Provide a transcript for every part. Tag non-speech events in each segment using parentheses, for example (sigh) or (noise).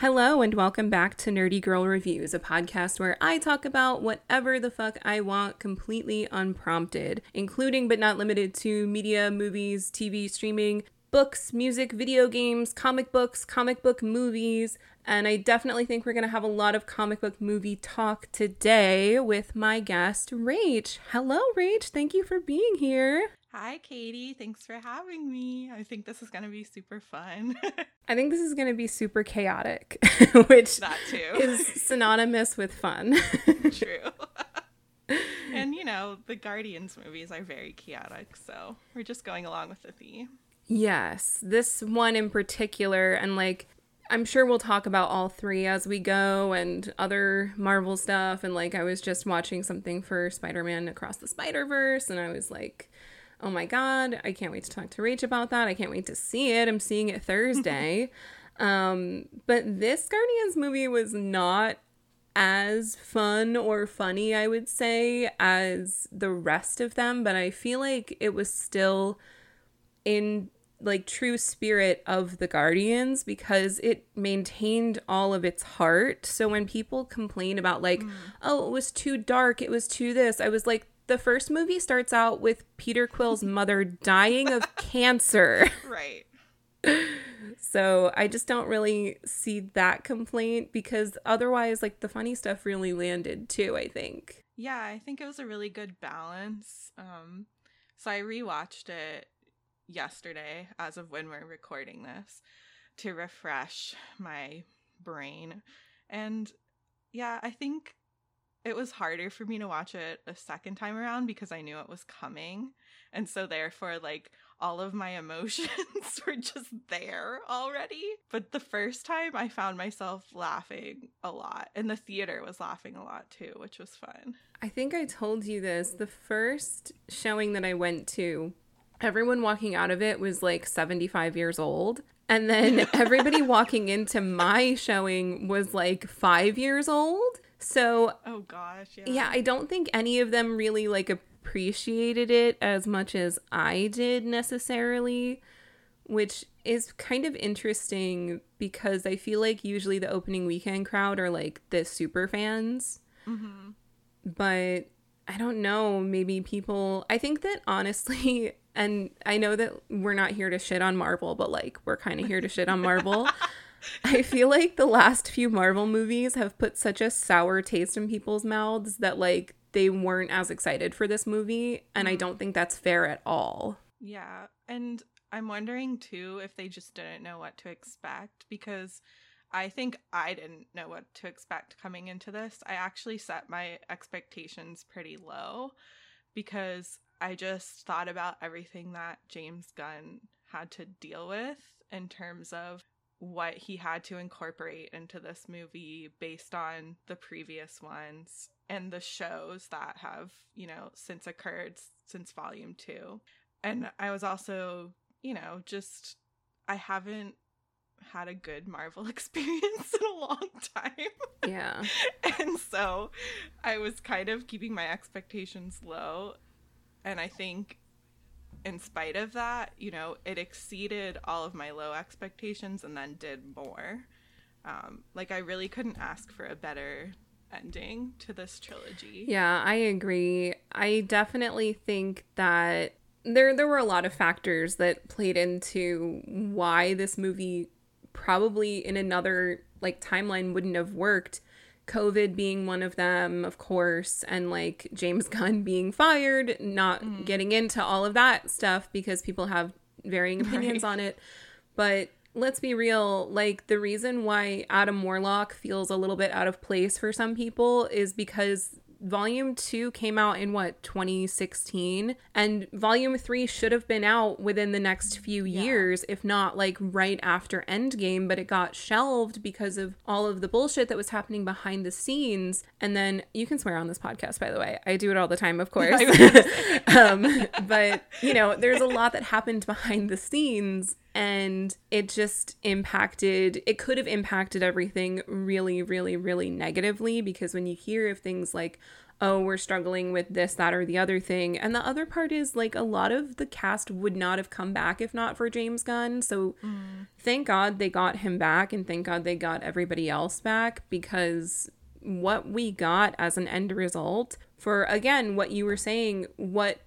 Hello, and welcome back to Nerdy Girl Reviews, a podcast where I talk about whatever the fuck I want completely unprompted, including but not limited to media, movies, TV, streaming, books, music, video games, comic books, comic book movies, and I definitely think we're going to have a lot of comic book movie talk today with my guest, Rach. Hello, Rach. Thank you for being here. Hi, Katie. Thanks for having me. I think this is going to be super fun. (laughs) I think this is going to be super chaotic, (laughs) which that too is synonymous with fun. (laughs) True. and you know, the Guardians movies are very chaotic, so we're just going along with the theme. Yes, this one in particular, and like I'm sure we'll talk about all three as we go and other Marvel stuff. And like, I was just watching something for Spider Man Across the Spider Verse, and I was like, oh my god, I can't wait to talk to Rach about that. I can't wait to see it. I'm seeing it Thursday. (laughs) um, but this Guardians movie was not as fun or funny, I would say, as the rest of them, but I feel like it was still in like true spirit of the Guardians because it maintained all of its heart. So when people complain about like, mm. oh, it was too dark, it was too this, I was like, the first movie starts out with Peter Quill's mother dying of (laughs) cancer. Right. So I just don't really see that complaint because otherwise, like the funny stuff really landed too, I think. Yeah, I think it was a really good balance. Um, so I rewatched it yesterday, as of when we're recording this, to refresh my brain. And yeah, I think it was harder for me to watch it a second time around because I knew it was coming. And so therefore like all of my (laughs) emotions were just there already. But the first time I found myself laughing a lot and the theater was laughing a lot too, which was fun. I think I told you this. The first showing that I went to, everyone walking out of it was like 75 years old. And then (laughs) everybody walking into my showing was like five years old. So, oh gosh, yeah. Yeah, I don't think any of them really like appreciated it as much as I did necessarily, which is kind of interesting because I feel like usually the opening weekend crowd are like the super fans. Mm-hmm. But I don't know, maybe people, I think that honestly, (laughs) and I know that we're not here to shit on Marvel, but like we're kind of here to shit on Marvel. (laughs) I feel like the last few Marvel movies have put such a sour taste in people's mouths that like they weren't as excited for this movie and I mm. don't think that's fair at all. Yeah. And I'm wondering too if they just didn't know what to expect because I think I didn't know what to expect coming into this. I actually set my expectations pretty low because I just thought about everything that James Gunn had to deal with in terms of what he had to incorporate into this movie based on the previous ones and the shows that have, you know, since occurred since volume 2. And I was also, you know, just I haven't had a good Marvel (laughs) experience in a long time. Yeah. (laughs) and so I was kind of keeping my expectations low. And I think in spite of that, you know, it exceeded all of my low expectations and then did more. Um, like I really couldn't ask for a better ending to this trilogy. Yeah, I agree. I definitely think that there there were a lot of factors that played into why this movie probably in another like timeline wouldn't have worked COVID being one of them, of course, and like James (laughs) Gunn being fired, not mm. getting into all of that stuff because people have varying opinions on it. But let's be real, like the reason why Adam Warlock feels a little bit out of place for some people is because volume 2 came out in what 2016 and volume 3 should have been out within the next few yeah. years if not like right after endgame but it got shelved because of all of the bullshit that was happening behind the scenes. And then you can swear on this podcast by the way. I do it all the time of course. (laughs) (laughs) Um, but you know there's a lot that happened behind the scenes and it just impacted it could have impacted everything really really really negatively because when you hear of things like oh we're struggling with this that or the other thing and the other part is like a lot of the cast would not have come back if not for James Gunn so mm. thank god they got him back and thank god they got everybody else back because what we got as an end result for again what you were saying what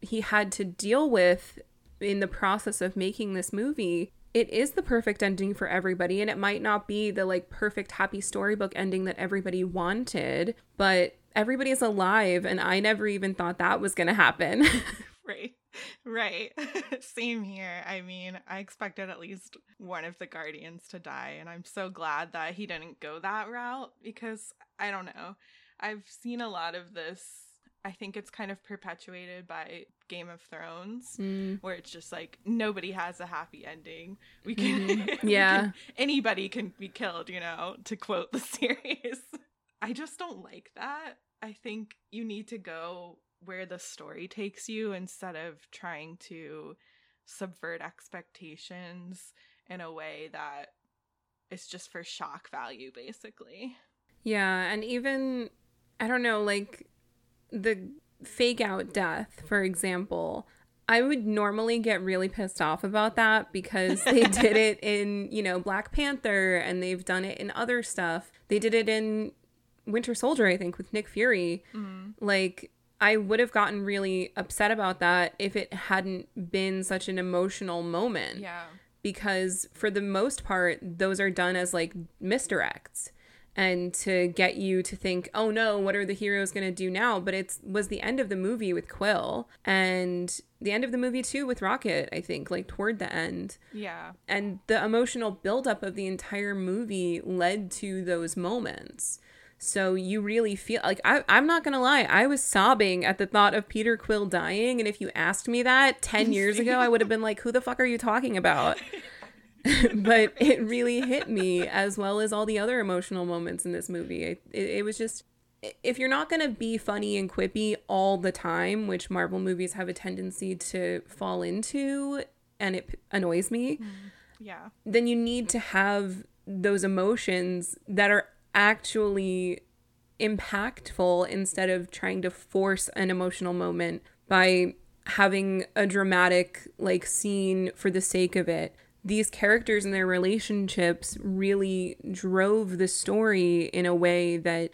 he had to deal with in the process of making this movie it is the perfect ending for everybody and it might not be the like perfect happy storybook ending that everybody wanted but everybody's alive and i never even thought that was going to happen. (laughs) Right. Right. (laughs) Same here. I mean i expected at least one of the guardians to die and i'm so glad that he didn't go that route because i don't know i've seen a lot of this I think it's kind of perpetuated by Game of Thrones, mm. where it's just like nobody has a happy ending. We can, mm-hmm. yeah, (laughs) we can, anybody can be killed, you know, to quote the (laughs) series. I just don't like that. I think you need to go where the story takes you instead of trying to subvert expectations in a way that is just for shock value, basically. Yeah, and even I don't know, like the fake out death, for example, I would normally get really pissed off about that because they (laughs) did it in, you know, Black Panther and they've done it in other stuff. They did it in Winter Soldier, I think, with Nick Fury. Mm-hmm. Like, I would have gotten really upset about that if it hadn't been such an emotional moment. Yeah. Because for the most part, those are done as like misdirects and to get you to think, oh no, what are the heroes going to do now? But it was the end of the movie with Quill and the end of the movie too with Rocket, I think, like toward the end. Yeah. And the emotional buildup of the entire movie led to those moments. So you really feel like I, I'm not gonna lie, I was sobbing at the thought of Peter Quill dying. And if you asked me that 10 years (laughs) ago, I would have been like, who the fuck are you talking about? (laughs) (laughs) but it really hit me as well as all the other emotional moments in this movie. It, it, it was just if you're not going to be funny and quippy all the time, which Marvel movies have a tendency to fall into and it annoys me. Mm, yeah. Then you need to have those emotions that are actually impactful instead of trying to force an emotional moment by having a dramatic like scene for the sake of it these characters and their relationships really drove the story in a way that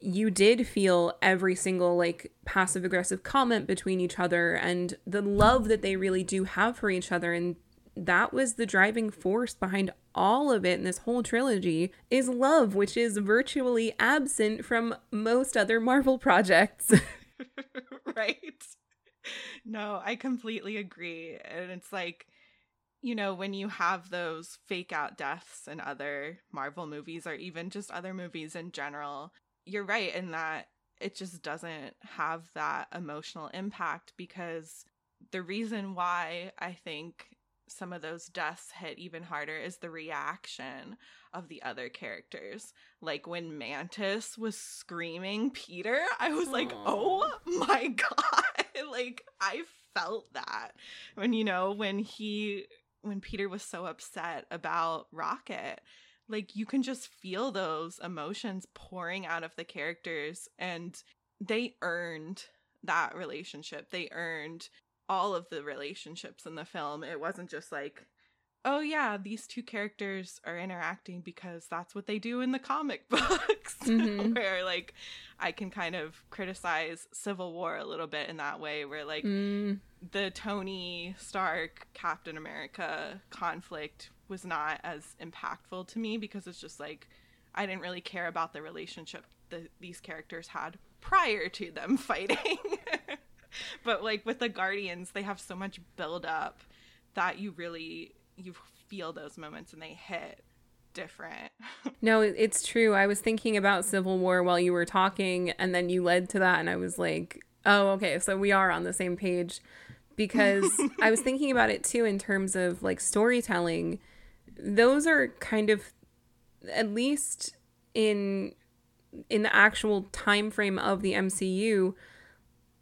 you did feel every single like passive aggressive comment between each other and the love that they really do have for each other. And that was the driving force behind all of it. In this whole trilogy is love which is virtually absent from most other marvel projects. (laughs) (laughs) Right? No i completely agree. And it's like you know, when you have those fake out deaths in other Marvel movies or even just other movies in general, you're right in that it just doesn't have that emotional impact because the reason why I think some of those deaths hit even harder is the reaction of the other characters. Like when Mantis was screaming Peter, I was like, "Oh my (laughs) god." like I felt that. When you know, when he when Peter was so upset about Rocket. Like you can just feel those emotions pouring out of the characters and they earned that relationship. They earned all of the relationships in the film. It wasn't just like, oh yeah, these two characters are interacting because that's what they do in the comic (laughs) books. Mm-hmm. (laughs) where like I can kind of criticize Civil War a little bit in that way where like mm the Tony Stark Captain America conflict was not as impactful to me because it's just like I didn't really care about the relationship that these characters had prior to them (laughs) fighting. (laughs) but like with the Guardians, they have so much build up that you really you feel those moments and they hit different. (laughs) no, it's true. I was thinking about Civil War while you were talking and then you led to that and I was like, "Oh, okay, so we are on the same page." Because I was thinking about it too in terms of like storytelling. Those are kind of at least in in the actual time frame of the MCU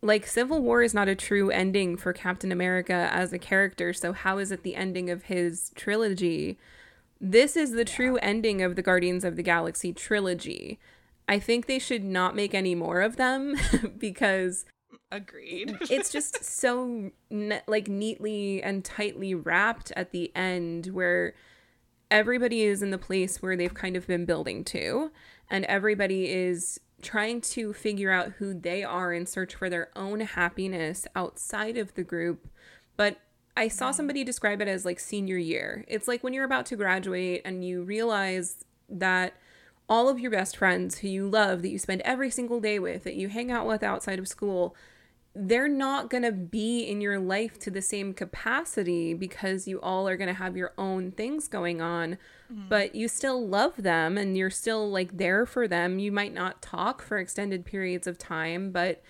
like Civil War is not a true ending for Captain America as a character, so how is it the ending of his trilogy? This is the yeah. true ending of the Guardians of the Galaxy trilogy. I think they should not make any more of them (laughs) because agreed. it's just so ne- like neatly and tightly wrapped at the end where everybody is in the place where they've kind of been building to and everybody is trying to figure out who they are and search for their own happiness outside of the group. But I saw somebody describe it as like senior year. It's like when you're about to graduate and you realize that all of your best friends who you love, that you spend every single day with, that you hang out with outside of school, they're not going to be in your life to the same capacity because you all are going to have your own things going on mm-hmm. but you still love them and you're still like there for them you might not talk for extended periods of time but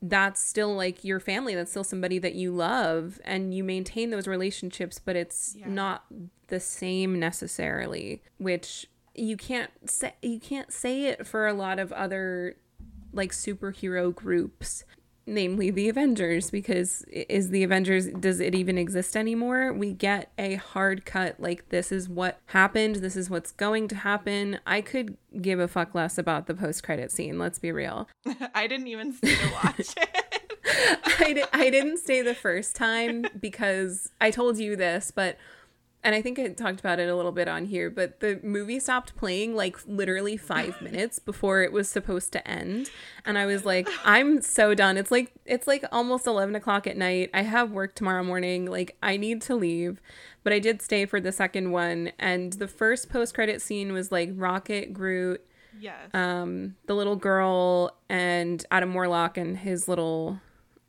that's still like your family that's still somebody that you love and you maintain those relationships but it's yeah. not the same necessarily which you can't say you can't say it for a lot of other like superhero groups namely the Avengers, because is the Avengers, does it even exist anymore? We get a hard cut, like, this is what happened, this is what's going to happen. I could give a fuck less about the post credit scene, let's be real. (laughs) I didn't even stay to watch (laughs) it. I, di- I didn't stay the first time because I told you this, but and I think I talked about it a little bit on here, but the movie stopped playing like literally five (laughs) minutes before it was supposed to end. And I was like, I'm so done. It's like it's like almost eleven o'clock at night. I have work tomorrow morning. Like I need to leave. But I did stay for the second one. And the first post credit scene was like Rocket, Groot, yes. um, the little girl and Adam Warlock and his little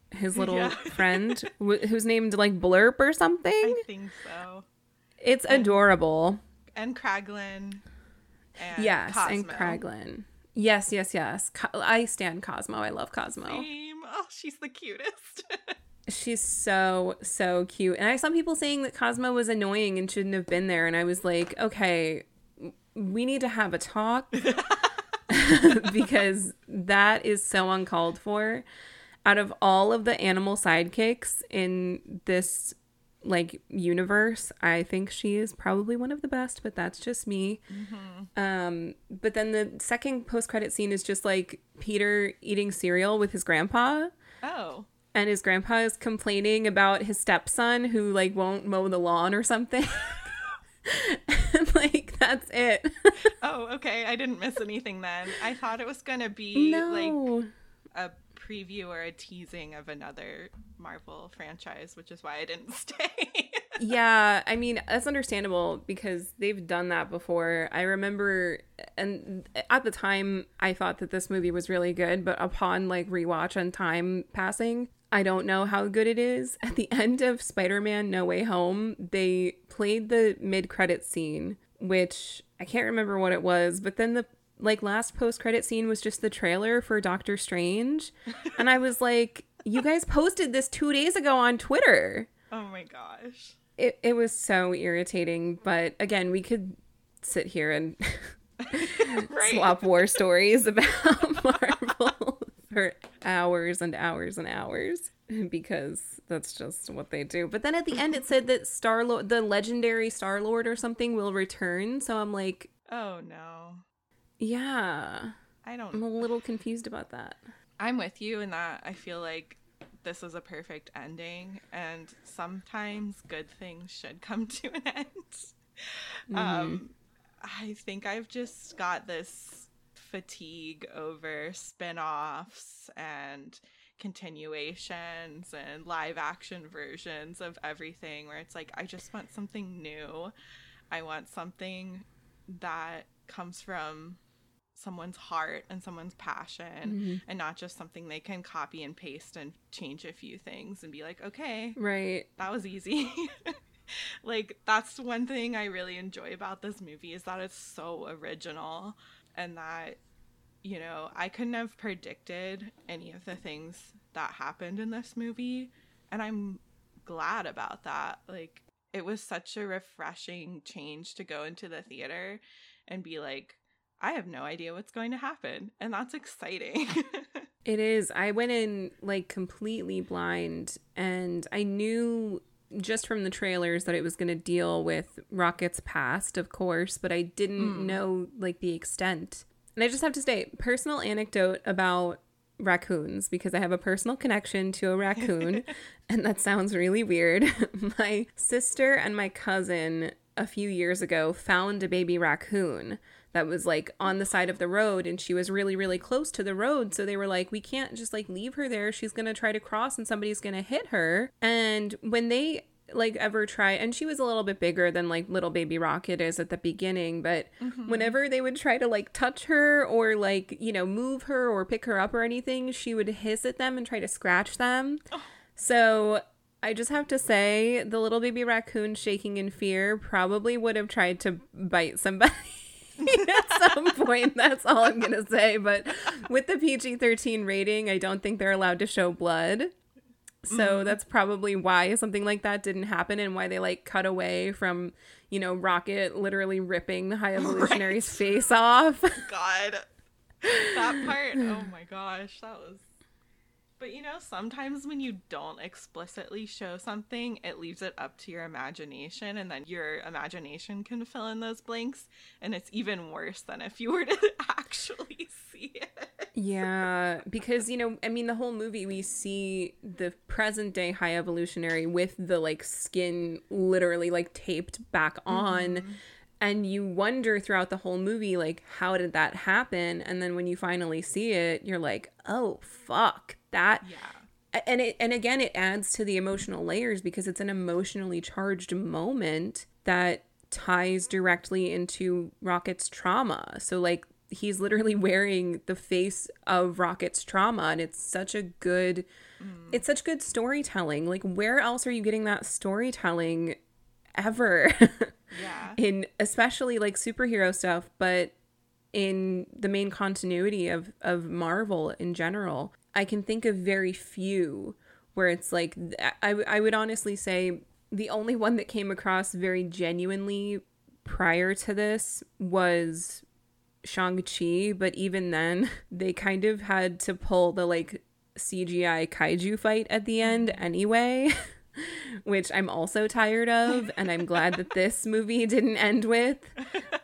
his little (laughs) yeah. friend who's named like Blurp or something. I think so. It's and, adorable. And Kraglin. And yes, Cosmo. and Kraglin. Yes, yes, yes. Co- I stand Cosmo. I love Cosmo. Same. Oh, she's the cutest. (laughs) she's so so cute. And I saw people saying that Cosmo was annoying and shouldn't have been there, and I was like, okay, we need to have a talk (laughs) (laughs) because that is so uncalled for. Out of all of the animal sidekicks in this like universe i think she is probably one of the best but that's just me. Mm-hmm. um but then the second post-credit scene is just like peter eating cereal with his grandpa. Oh. And his grandpa is complaining about his stepson who like won't mow the lawn or something. (laughs) And, like that's it. Oh okay. I didn't miss anything then. I thought it was gonna be no. like a preview or a teasing of another Marvel franchise, which is why I didn't (laughs) stay. yeah, I mean, that's understandable because they've done that before. I remember and at the time I thought that this movie was really good, but upon like rewatch and time passing, I don't know how good it is. (laughs) At the end of Spider-Man No Way Home, they played the mid-credit scene, which I can't remember what it was, but then the like last post credit scene was just the trailer for Doctor Strange. and I was like, you guys posted this 2 days ago on Twitter. Oh my gosh. It it was so irritating, but again, we could sit here and (laughs) right. swap war stories about (laughs) Marvel for hours and hours and hours because that's just what they do. But then at the end it said that Star Lord the legendary Star Lord or something will return, so I'm like, oh no. Yeah. I don't I'm a little confused about that. I'm with you in that I feel like this is a perfect ending and sometimes good things should come (laughs) to an end. Mm-hmm. Um I think I've just got this fatigue over spin-offs and continuations and live action versions of everything where it's like I just want something new. I want something that comes from someone's heart and someone's passion mm-hmm. and not just something they can copy and paste and change a few things and be like, okay, right, that was easy. (laughs) like that's one thing I really enjoy about this movie is that it's so original and that you know, I couldn't have predicted any of the things that happened in this movie and I'm glad about that. Like it was such a refreshing change to go into the theater and be like, I have no idea what's going to happen. And that's exciting. (laughs) It is. I went in like completely blind and I knew just from the trailers that it was going to deal with Rocket's past, of course, but I didn't mm. know like the extent. And I just have to say, personal anecdote about raccoons because I have a personal connection to a raccoon, (laughs) and that sounds really weird. (laughs) my sister and my cousin a few years ago found a baby raccoon that was like on the side of the road and she was really really close to the road so they were like we can't just like leave her there she's going to try to cross and somebody's going to hit her and when they like ever try and she was a little bit bigger than like little baby rocket is at the beginning but mm-hmm. whenever they would try to like touch her or like you know move her or pick her up or anything she would hiss at them and try to scratch them oh. so i just have to say the little baby raccoon shaking in fear probably would have tried to bite somebody (laughs) (laughs) at some point that's all i'm gonna say but with the pg-13 rating i don't think they're allowed to show blood so mm-hmm. that's probably why something like that didn't happen and why they like cut away from, you know, Rocket literally ripping the high evolutionary's right. face off. (laughs) God. That part, oh (sighs) my gosh, that was but you know, sometimes when you don't explicitly show something, it leaves it up to your imagination, and then your imagination can fill in those blanks. And it's even worse than if you were (laughs) to actually see it. Yeah, because, you know, I mean, the whole movie, we see the present day high evolutionary with the like skin literally like taped back on. Mm-hmm and you wonder throughout the whole movie like how did that happen and then when you finally see it you're like oh fuck that yeah and it and again it adds to the emotional layers because it's an emotionally charged moment that ties directly into Rocket's trauma. So like he's literally (laughs) wearing the face of Rocket's trauma and it's such a good mm. it's such good storytelling. Like where else are you getting that storytelling ever? (laughs) yeah. in especially like superhero stuff, but in the main continuity of of Marvel in general. I can think of very few where it's like I, I would honestly say the only one that came across very genuinely prior to this was Shang-Chi, but even then (laughs) they kind of had to pull the like CGI kaiju fight at the end mm-hmm. anyway, (laughs) (laughs) which I'm also tired of and I'm glad that this (laughs) movie didn't end with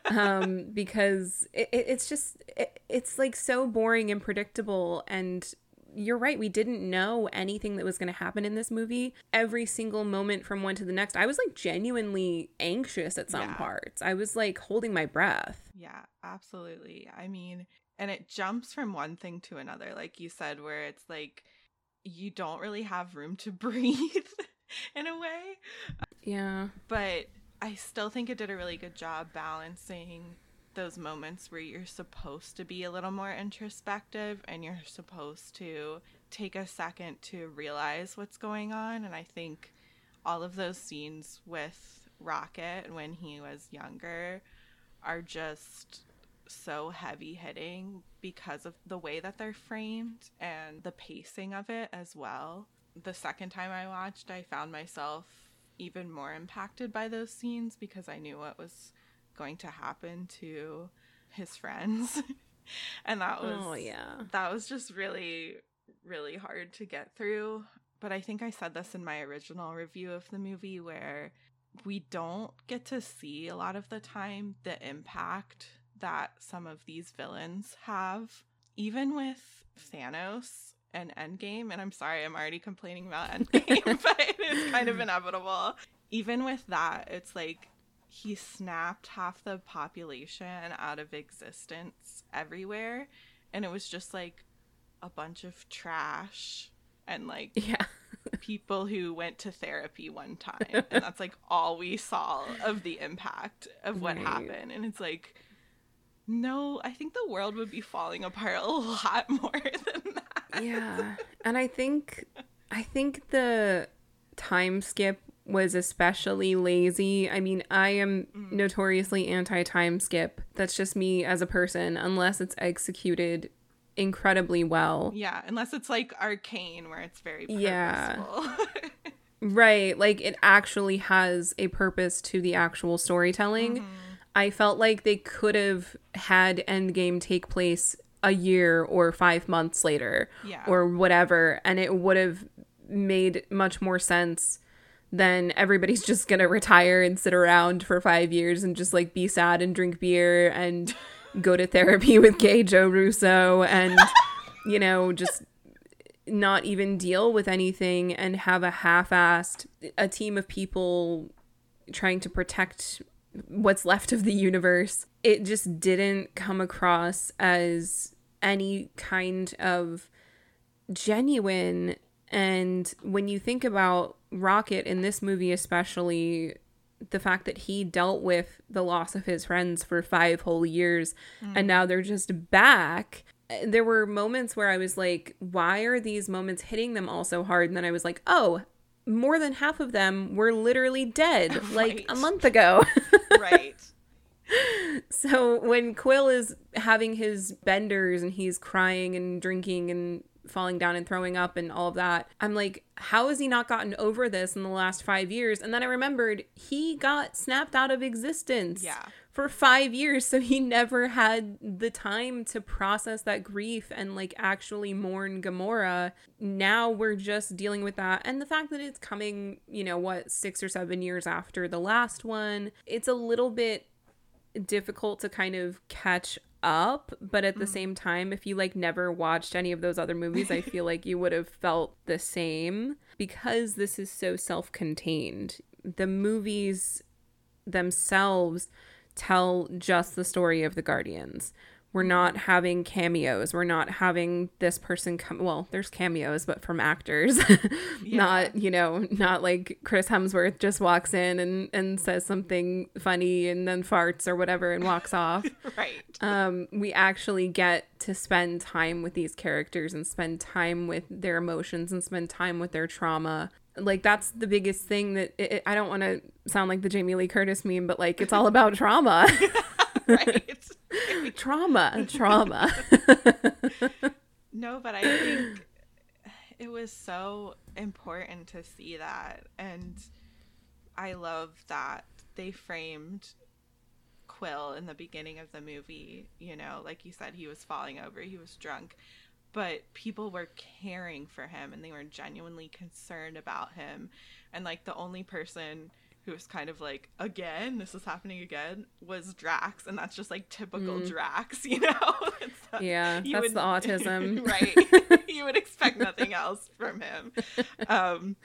um because it, it's just it, it's like so boring and predictable and you're right. We didn't know anything that was going to happen in this movie. Every single moment from one to the next, I was like genuinely anxious at some yeah. parts. I was like holding my breath. Yeah, absolutely. I mean, and it jumps from one thing to another, like you said, where it's like you don't really have room to (laughs) breathe (laughs) in a way. Yeah. But I still think it did a really good job balancing those moments where you're supposed to be a little more introspective and you're supposed to take a second to realize what's going on. And I think all of those scenes with Rocket when he was younger are just so heavy hitting because of the way that they're framed and the pacing of it as well. The second time I watched, I found myself even more impacted by those scenes because I knew what was going to happen to his friends. (laughs) and that was oh, yeah. That was just really really hard to get through. But I think I said this in my original review of the movie where we don't get to see a lot of the time the impact that some of these villains have. Even with Thanos and Endgame, and I'm sorry, I'm already complaining about (laughs) Endgame, (laughs) but it is kind of (laughs) inevitable. Even with that, it's like he snapped half the population out of existence everywhere and it was just like a bunch of trash and like yeah people who went to therapy one time and that's like all we saw of the impact of what right. happened and it's like no i think the world would be falling apart a lot (laughs) more than that yeah (laughs) and i think i think the time skip was especially lazy. I mean, I am mm. notoriously anti time skip. That's just me as a person, unless it's executed incredibly well. Yeah, unless it's like arcane where it's very purposeful. Yeah. (laughs) right, like it actually has a purpose to the actual storytelling. Mm-hmm. I felt like they could have had Endgame take place a year or five months later Yeah. or whatever. And it would have made much more sense than everybody's (laughs) just gonna retire and sit around for five years and just like be sad and drink beer and (laughs) go to therapy with gay Joe Russo and, you know, just not even deal with anything and have a half-assed a team of people trying to protect what's left of the universe it just didn't come across as any kind of genuine and when you think about rocket in this movie especially the fact that he dealt with the loss of his friends for five whole years hmm. and now they're just back there were moments where I was like, why are these moments hitting them all so hard? And then I was like, oh, more than half of them were literally dead (laughs) like a month ago. (laughs) right. so when Quill is having his benders and he's crying and drinking and falling down and throwing up and all of that, I'm like, how has he not gotten over this in the last five years? And then I remembered he got snapped out of existence Yeah. For five years. So he never had the time to process that grief and like actually mourn Gamora. Now we're just dealing with that. And the fact that it's coming, you know, what, six or seven years after the last one, it's a little bit difficult to kind of catch up but at the mm. same time if you like never watched any of those other movies i feel like you would have felt the same because this is so self-contained the movies themselves tell just the story of the guardians. We're not having cameos. We're not having this person come well there's cameos but from actors. (laughs) Not you know not like chris hemsworth just walks in and and says something funny and then farts or whatever and walks off. (laughs) Right. um, we actually get to spend time with these characters and spend time with their emotions and spend time with their trauma. Like that's the biggest thing that it, it- I don't want to sound like the Jamie Lee Curtis meme, but like it's all about trauma, (laughs) right. (laughs) trauma, trauma. (laughs) No, but I think it was so important to see that. And I love that they framed Quill in the beginning of the movie. You know, like you said, he was falling over, he was drunk. But people were caring for him and they were genuinely concerned about him. And like the only person who was kind of like, again, this is happening again, was Drax. And that's just like typical Drax, (laughs) you know? Not- yeah, you that's would- the autism. (laughs) right (laughs) you would expect nothing else from him um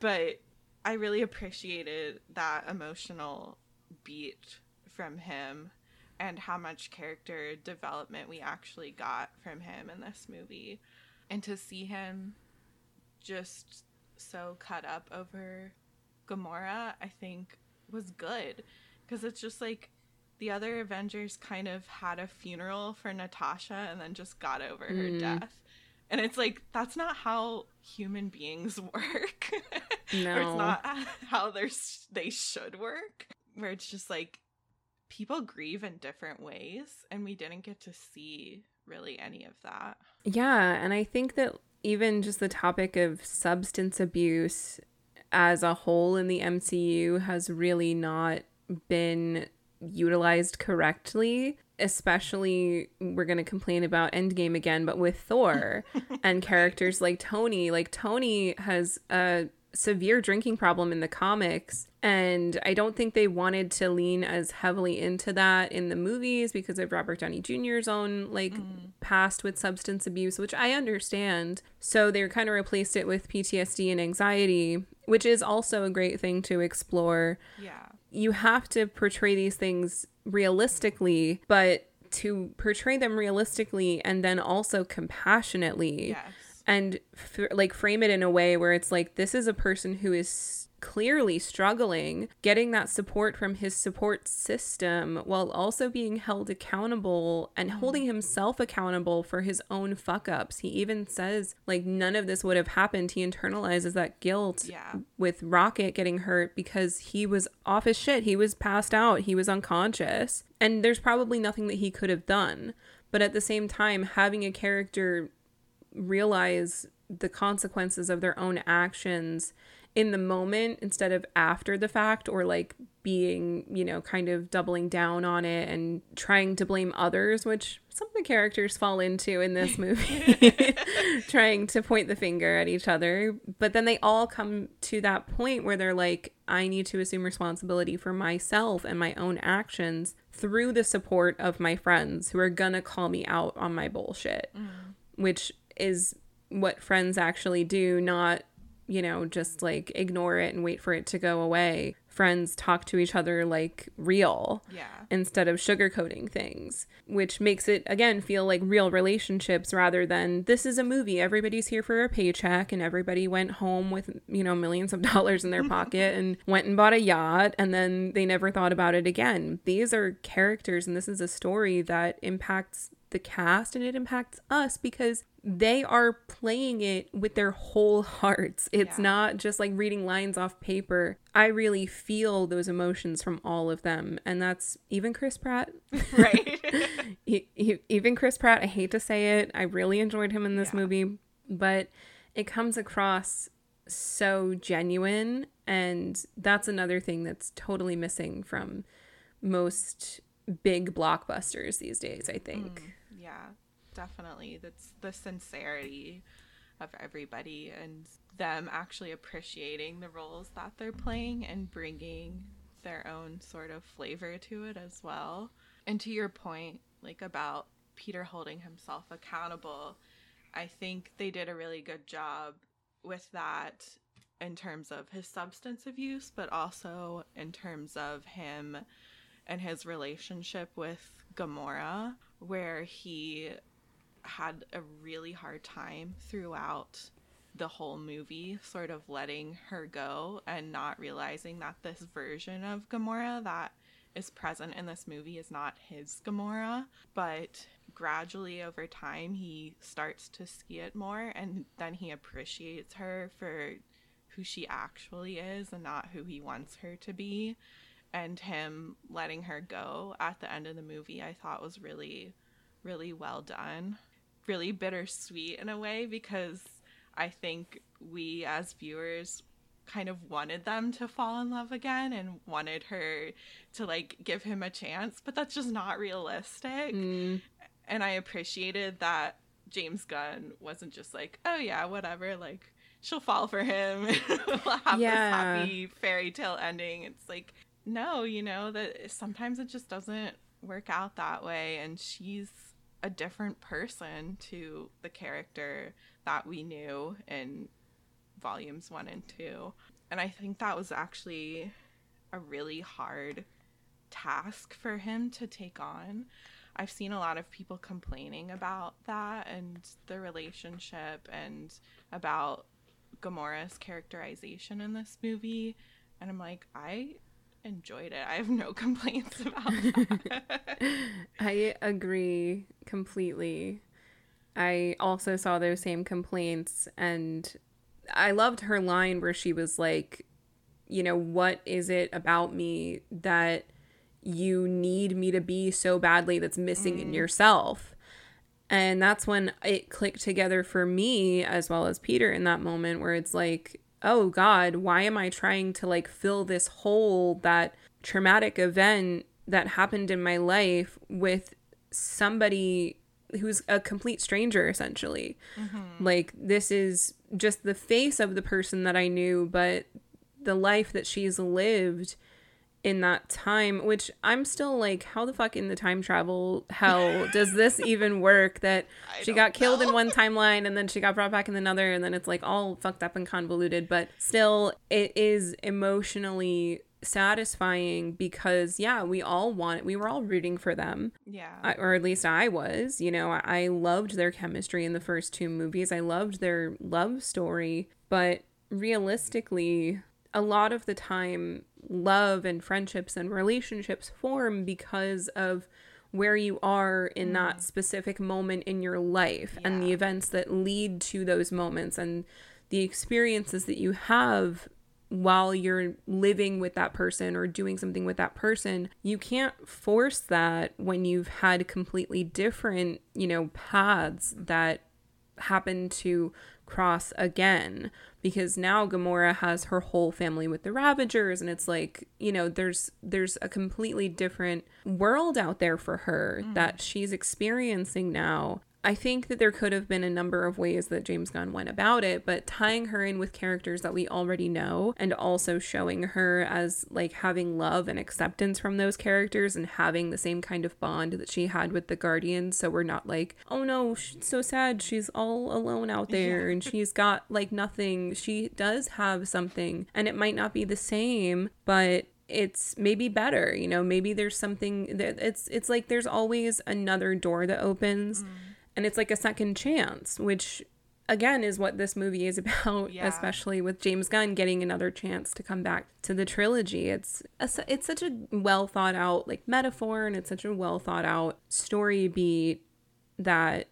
but i really appreciated that emotional beat from him and how much character development we actually got from him in this movie and to see him just so cut up over Gamora, I think was good because it's just like the other Avengers kind of had a funeral for Natasha and then just got over her Mm. death. And it's like that's not how human beings (laughs) work. or No. it's not (laughs) how they're they should work. Where it's just like people grieve in different ways and we didn't get to see really any of that. Yeah, and I think that even just the topic of substance abuse as a whole in the MCU has really not been utilized correctly. Especially, we're going to complain about Endgame again, but with Thor (laughs) and characters like Tony. Like, Tony has a severe drinking problem in the comics, and I don't think they wanted to lean as heavily into that in the movies because of Robert Downey Jr.'s own, like, mm. past with substance abuse, which I understand. So they kind of replaced it with PTSD and anxiety, which is also a great thing to explore. Yeah. You have to portray these things realistically, but to portray them realistically and then also compassionately Yes. And f- like frame it in a way where it's like this is a person who is clearly struggling getting that support from his support system while also being held accountable and holding mm-hmm. himself accountable for his own fuck ups he even says like none of this would have happened. He internalizes that guilt Yeah. with rocket getting hurt because he was off his shit. He was passed out. He was unconscious. And there's probably nothing that he could have done. But at the same time having a character realize the consequences of their own actions in the moment instead of after the fact or like being, you know, kind of doubling down on it and trying to blame others, which some of the characters fall into in this (laughs) movie, (laughs) trying to point the finger at each other. But then they all come to that point where they're like, I need to assume responsibility for myself and my own actions through the support of my friends who are gonna call me out on my bullshit, mm. which is what friends actually do, not, you know, just like ignore it and wait for it to go away friends talk to each other like real yeah. instead of sugarcoating things, which makes it, again, feel like real relationships rather than this is a movie. Everybody's here for a paycheck and everybody went home with, you know, millions of (laughs) dollars in their (laughs) pocket and went and bought a yacht and then they never thought about it again. These are characters and this is a story that impacts the cast and it impacts us because they are playing it with their whole (laughs) hearts. It's yeah. not just like reading lines off paper. I really feel those emotions from all of them. And that's even Chris Pratt. (laughs) Right. he, (laughs) he, even Chris Pratt, I hate to say it. I really enjoyed him in this yeah. movie, but it comes across so genuine. And that's another thing that's totally missing from most big blockbusters these days, I think. Mm yeah, definitely. That's the sincerity of everybody and them actually appreciating the roles that they're playing and bringing their own sort of flavor to it as well. And to your point, like about Peter holding himself accountable, I think they did a really good job with that in terms of his substance abuse, but also in terms of him and his relationship with Gamora where he had a really hard time throughout the whole movie, sort of letting her go and not realizing that this version of Gamora that is present in this movie is not his Gamora. But gradually over time, he starts to see it more and then he appreciates her for who she actually is and not who he wants her to be and him letting her go at the end of the movie I thought was really really well done. Really bittersweet in a way because I think we as viewers kind of wanted them to fall in love again and wanted her to like give him a chance, but that's just not realistic. Mm. And I appreciated that James Gunn wasn't just like, oh yeah, whatever, like she'll fall for him. (laughs) we'll have yeah. this happy fairy tale ending. It's like no, you know, that sometimes it just doesn't work out that way. And she's a different person to the character that we knew in volumes one and two. And I think that was actually a really hard task for him to take on. I've seen a lot of people complaining about that and the relationship and about Gamora's characterization in this movie. And I'm like, I enjoyed it. I have no (laughs) complaints about (laughs) that. I agree completely. I also saw those same complaints and I loved her line where she was like, you know, what is it about me that you need me to be so badly that's missing mm. in yourself? And that's when it clicked together for me as well as Peter in that moment where it's like, oh God, why am I trying to like fill this hole, that traumatic event that happened in my life with somebody who's a complete stranger essentially. Mm-hmm. Like this is just the face of the person that I knew, but the life that she's lived in that time, which I'm still like, how the fuck in the time travel hell does this (laughs) even work? That she got killed know. in one timeline and then she got brought back in another, and then it's like all fucked up and convoluted, but still, it is emotionally satisfying because yeah we all want we were all rooting for them yeah I, or at least i was you know I, I loved their chemistry in the first two movies i loved their love story but realistically a lot of the time love and friendships and relationships form because of where you are in mm. that specific moment in your life yeah. and the events that lead to those moments and the experiences that you have while you're living with that person or doing something with that person, you can't force that when you've had completely different, you know, paths that happen to cross again because now Gamora has her whole family with the Ravagers and it's like, you know, there's there's a completely different world out there for her mm. that she's experiencing now I think that there could have been a number of ways that James Gunn went about it, but tying her in with characters that we already know and also showing her as like having love and acceptance from those characters and having the same kind of bond that she had with the Guardians. So we're not like, oh no, she's so sad. She's all alone out there and she's got like nothing. She does have something and it might not be the same, but it's maybe better you know maybe there's something that it's it's like there's always another door that opens mm and it's like a second chance, which again is what this movie is (laughs) about yeah. especially with James Gunn getting another chance to come back to the trilogy it's a, it's such a well thought out like metaphor and it's such a well thought out story beat that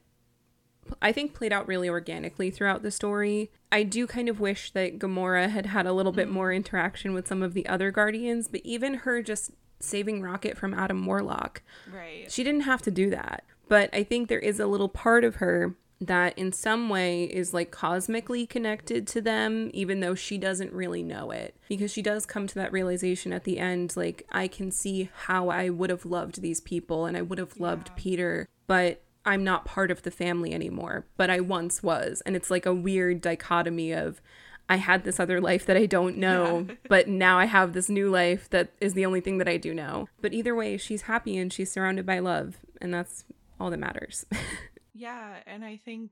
I think played out really organically throughout the story. I do kind of wish that Gamora had had a little bit more mm-hmm. interaction with some of the other guardians, but even her just saving Rocket from Adam Warlock. Right. She didn't have to do that. But I think there is a little part of her that in some way is like cosmically connected to them, even though she doesn't really know it. Because she does come to that realization at the end like, I can see how I would have loved these people and I would have loved. Peter, but I'm not part of the family anymore, but I once was. And it's like a weird dichotomy of, I had this other life that I don't know, yeah. (laughs) but now I have this new life that is the only thing that I do know. But either way, she's happy and she's surrounded by love, and that's all that matters. (laughs) yeah, and I think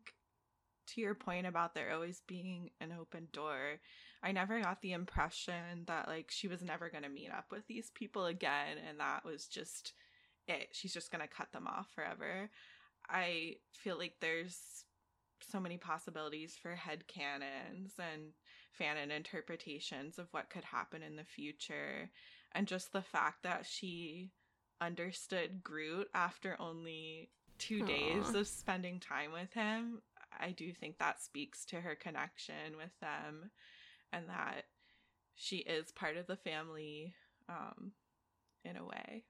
to your point about there always being an open door, I never got the impression that like she was never going to meet up with these people again and that was just it. She's just going to cut them off forever. I feel like there's so many possibilities for head canons and fanon interpretations of what could happen in the future and just the fact that she understood Groot after only two Aww. days of spending time with him, I do think that speaks to her connection with them and that she is part of the family um, in a way.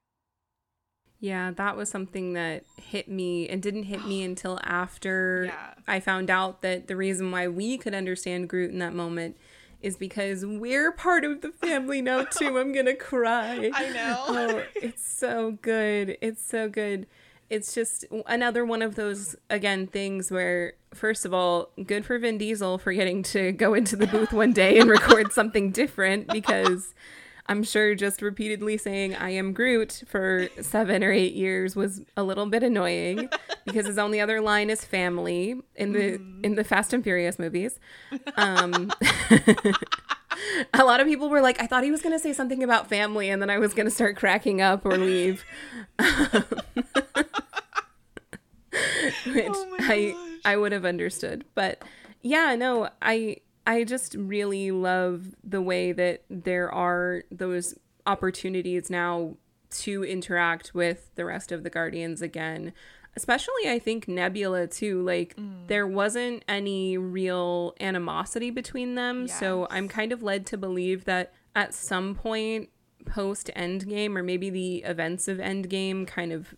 Yeah, that was something that hit me and didn't hit me (gasps) until after yeah. I found out that the reason why we could understand Groot in that moment is because we're part of the family now too. I'm gonna cry. (laughs) I know. oh, it's so good. It's so good. It's just another one of those again things where first of all, good for Vin Diesel for getting to go into the booth one day and record something different because I'm sure just repeatedly saying I am Groot for seven or eight years was a little bit annoying because his only other line is family in the mm. in the Fast and Furious movies. Um, (laughs) a lot of people were like, I thought he was going to say something about family, and then I was going to start cracking up or leave. (laughs) (laughs) Which oh I I would have understood, but yeah, no, I I just really love the way that there are those opportunities now to interact with the rest of the Guardians again. Especially, I think Nebula too. Like, mm. there wasn't any real animosity between them. Yes. So I'm kind of led to believe that at some point post Endgame, or maybe the events of Endgame, kind of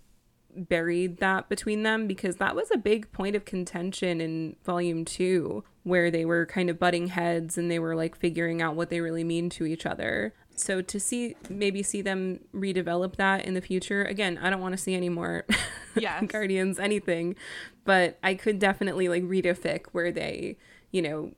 buried that between them because that was a big point of contention in volume two where they were kind of butting heads and they were like figuring out what they really mean to each other so to see maybe see them redevelop that in the future again i don't want to see any more (laughs) yes. guardians anything but i could definitely like read a fic where they you know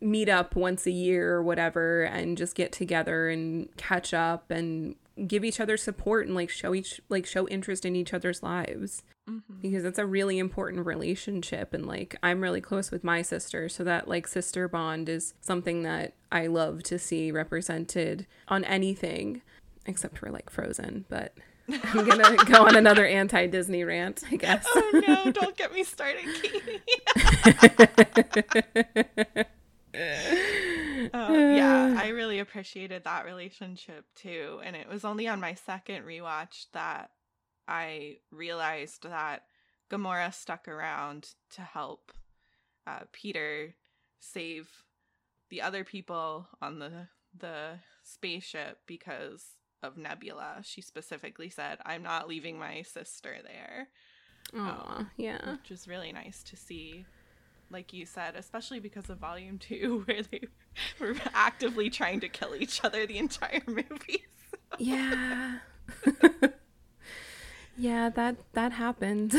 meet up once a year or whatever and just get together and catch up and give each other support and like show each like show interest in each other's lives. Mm-hmm. because it's a really important relationship and like i'm really close with my sister so that like sister bond is something that i love to see represented on anything except for like frozen but i'm gonna go on another anti-disney rant i guess. Oh no don't get me started (laughs) (laughs) (laughs) yeah, I really appreciated that relationship too. And it was only on my second rewatch that I realized that Gamora stuck around to help uh, Peter save the other people on the the spaceship because of Nebula. She specifically said, "I'm not leaving my sister there." Oh, um, yeah, which is really nice to see like you said, especially because of Volume (laughs) Two, where they (laughs) were actively trying to kill each other the entire (laughs) movie. yeah. (laughs) yeah, that that happened.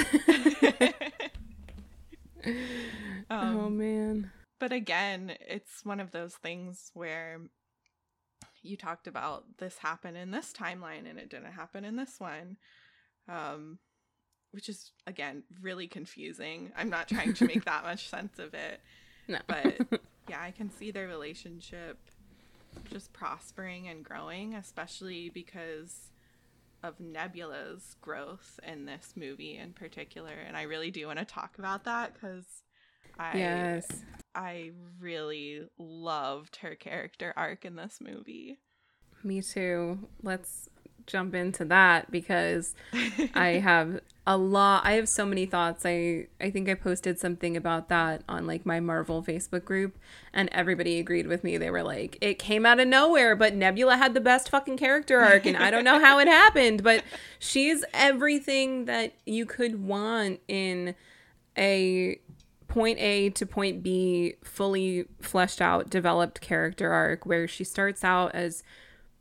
Um, oh man. But again, it's one of those things where you talked about this happened in this timeline and it didn't happen in this one. Um, which is again really confusing. I'm not trying to make that much sense of it. No. But yeah, I can see their relationship just prospering and growing, especially because of Nebula's growth in this movie in particular. And I really do want to talk about that because I yes. I really loved her character arc in this movie. Me too. Let's jump into that because I (laughs) have a lot I have so many thoughts. I I think I posted something about that on like my Marvel Facebook group and everybody agreed with me. They were like, "It came out of nowhere, but Nebula had the best fucking character arc and I don't know how it (laughs) happened, but she's everything that you could want in a point A to point B fully fleshed out developed character arc where she starts out as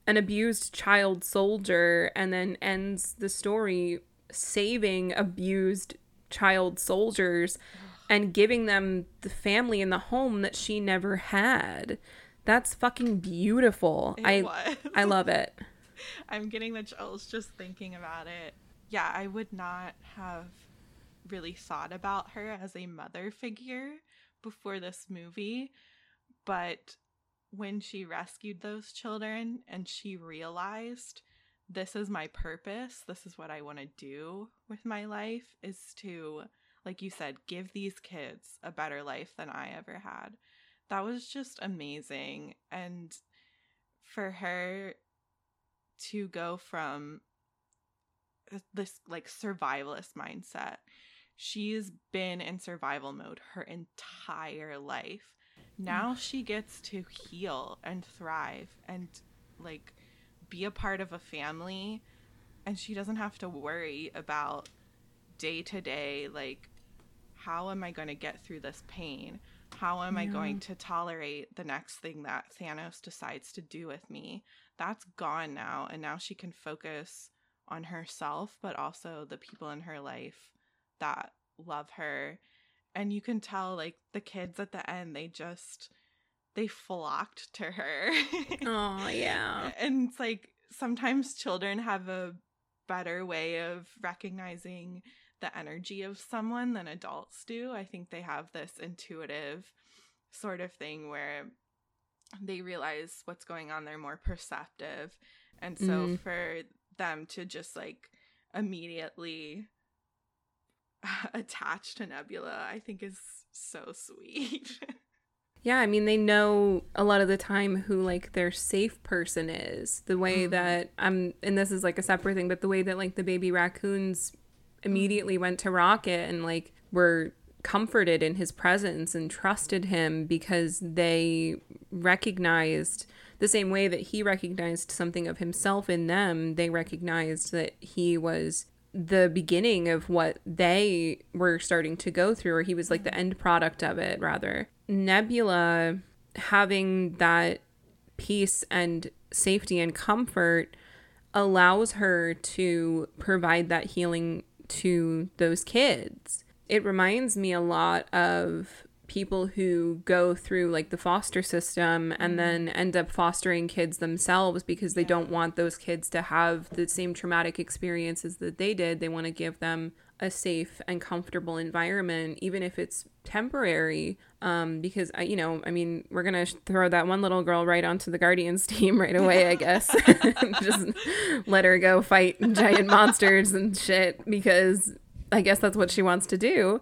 an abused child soldier and then ends the story saving abused child soldiers and giving them the family and the home that she never had. That's fucking beautiful. It I was. I love it. (laughs) I'm getting the chills just thinking about it. Yeah, I would not have really thought about her as a mother figure before this movie, but when she rescued those children and she realized this is my purpose, this is what I want to do with my life is to like you said, give these kids a better life than I ever had. That was just amazing and for her to go from this like survivalist mindset. She's been in survival mode her entire life. Now mm. she gets to heal and thrive and like be a part of a family and she doesn't have to worry about day to day like how am I going to get through this pain? How am I going to tolerate the next thing that Thanos decides to do with me? That's gone now and now she can focus on herself but also the people in her life that love her and you can tell like the kids at the end they just they flocked to her Oh, yeah. (laughs) and it's like sometimes children have a better way of recognizing the energy of someone than adults do i think they have this intuitive sort of thing where they realize what's going on they're more perceptive and so Mm. for them to just like immediately (laughs) attach to nebula i think is so sweet (laughs) Yeah, I mean they know a lot of the time who like their safe person is. The way Mhm. that I'm and this is like a separate thing, but the way that like the baby raccoons immediately went to Rocket and like were comforted in his presence and trusted him because they recognized the same way that he recognized something of himself in them, they recognized that he was the beginning of what they were starting to go through, or he was like the end product of it, rather. Nebula having that peace and safety and comfort allows her to provide that healing to those kids. It reminds me a lot of people who go through like the foster system and mm-hmm. then end up fostering kids themselves because they don't want those kids to have the same traumatic experiences that they did. They want to give them a safe and comfortable environment, even if it's temporary. Um, because I, you know, I mean, we're gonna throw that one little girl right onto the Guardians (laughs) team right away, I guess. (laughs) Just let her go fight giant monsters and shit because I guess that's what she wants to do.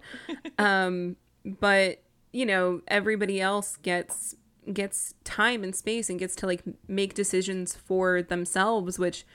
Um, but you know, everybody else gets gets time and space and gets to like make decisions for themselves, which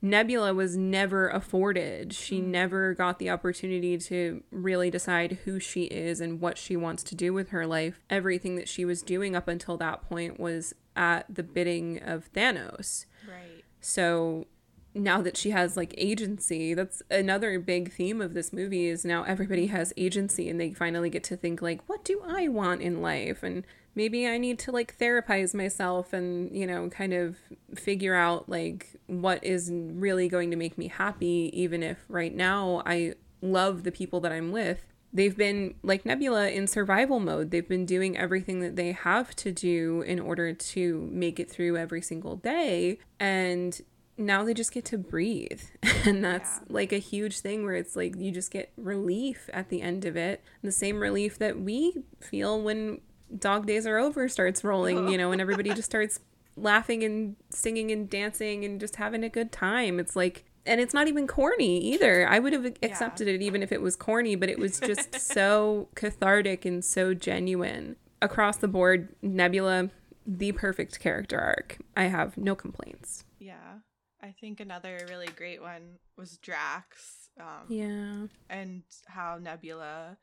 Nebula was never afforded. She mm. never got the opportunity to really decide who she is and what she wants to do with her life. Everything that she was doing up until that point was at the bidding of Thanos. right So now that she has like agency that's another big theme of this movie is now everybody has agency and they finally get to think like what do i want in life and maybe i need to like therapize myself and you know kind of figure out like what is really going to make me happy even if right now i love the people that i'm with they've been like nebula in survival mode they've been doing everything that they have to do in order to make it through every single day and now they just get to breathe. (laughs) And that's yeah. like a huge thing where it's like you just get relief at the end of it. The same relief that we feel when Dog Days Are Over starts rolling, you know, and everybody just (laughs) starts laughing and singing and dancing and just having a good time. It's like, and it's not even corny either. I would have accepted yeah. it even if it was corny, but it was just (laughs) so cathartic and so genuine. Across the board, Nebula, the perfect character arc. I have no complaints. Yeah. I think another really great one was Drax. Um, yeah. And how Nebula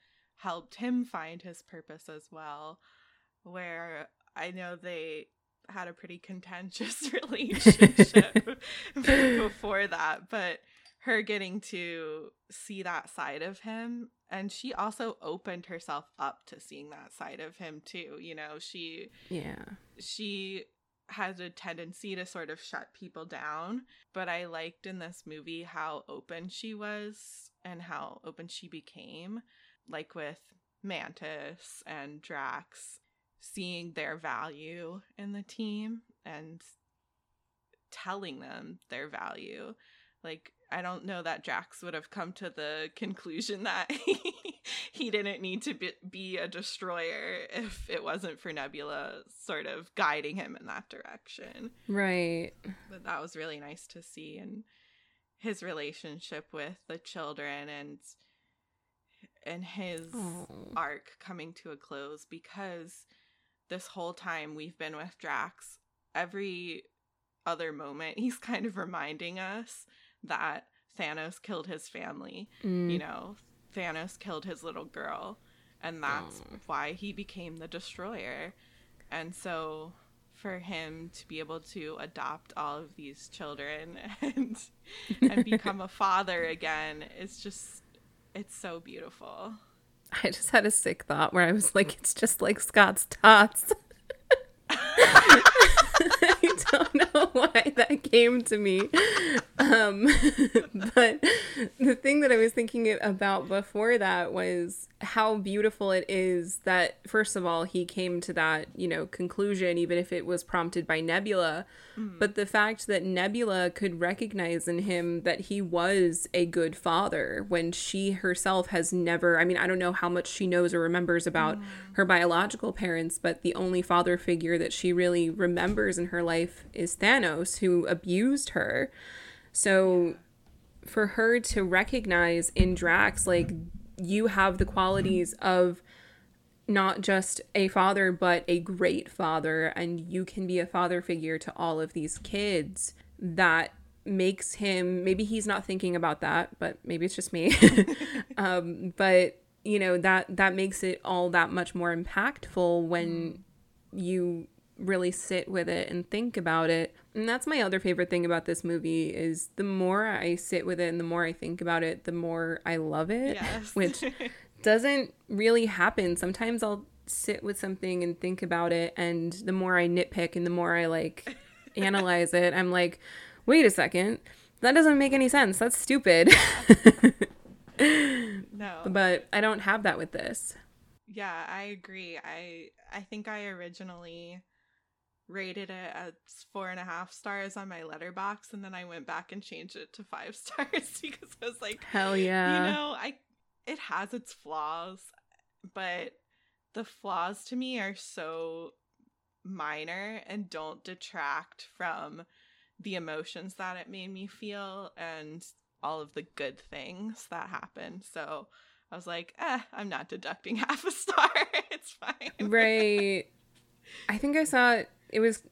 helped him find his purpose as well. Where I know they had a pretty contentious (laughs) relationship (laughs) before that, but her getting to see that side of him and she also opened herself up to seeing that side of him too you know she yeah she has a tendency to sort of shut people down. But I liked in this movie how open she was and how open she became, like with Mantis and Drax, seeing their value in the team and telling them their value. Like, I don't know that Drax would have come to the conclusion (laughs) that he didn't need to be, be a destroyer if it wasn't for Nebula sort of guiding him in that direction. Right. But that was really nice to see and his relationship with the children and and his Aww. arc coming to a close because this whole time we've been with Drax every other moment (laughs) he's kind of reminding us that Thanos killed his family. Mm. You know, Thanos killed his little girl, and that's oh. why he became the destroyer. And so for him to be able to adopt all of these children (laughs) and and become a (laughs) father again is just it's so beautiful. I just had a sick thought where I was like, it's just like Scott's tots. (laughs) (laughs) I don't (laughs) know why that came to me. Um, (laughs) but the thing that I was thinking about before that was how beautiful it is that, first of all, he came to that, you know, conclusion, even if it was prompted by Nebula. Mm. But the fact that Nebula could recognize in him that he was a good father when she herself has never, I mean, I don't know how much she knows or remembers about mm. her biological parents, but the only father figure that she really remembers in her life is Thanos, who abused her. So for her to recognize in Drax, like, you have the qualities of not just a father, but a great father, and you can be a father figure to all of these kids that makes him maybe he's not thinking about that but maybe it's just me (laughs) um, but you know that that makes it all that much more impactful when you really sit with it and think about it. And that's my other favorite thing about this movie is the more I sit with it and the more I think about it, the more I love it, yes. (laughs) which (laughs) doesn't really happen. Sometimes I'll sit with something and think about it and the more I nitpick and the more I like (laughs) analyze it, I'm like, "Wait a second. That doesn't make any sense. That's stupid." no. But I don't have that with this. Yeah, I agree. I I think I originally rated it as four and a half stars on my Letterboxd and then i went back and changed it to five (laughs) stars because i was like hell yeah. you know i it has its flaws but the flaws to me are so minor and don't detract from the emotions that it made me feel and all of the good things that happened. So i was like eh i'm not deducting (laughs) half a star. It's fine. Right. I think I saw it was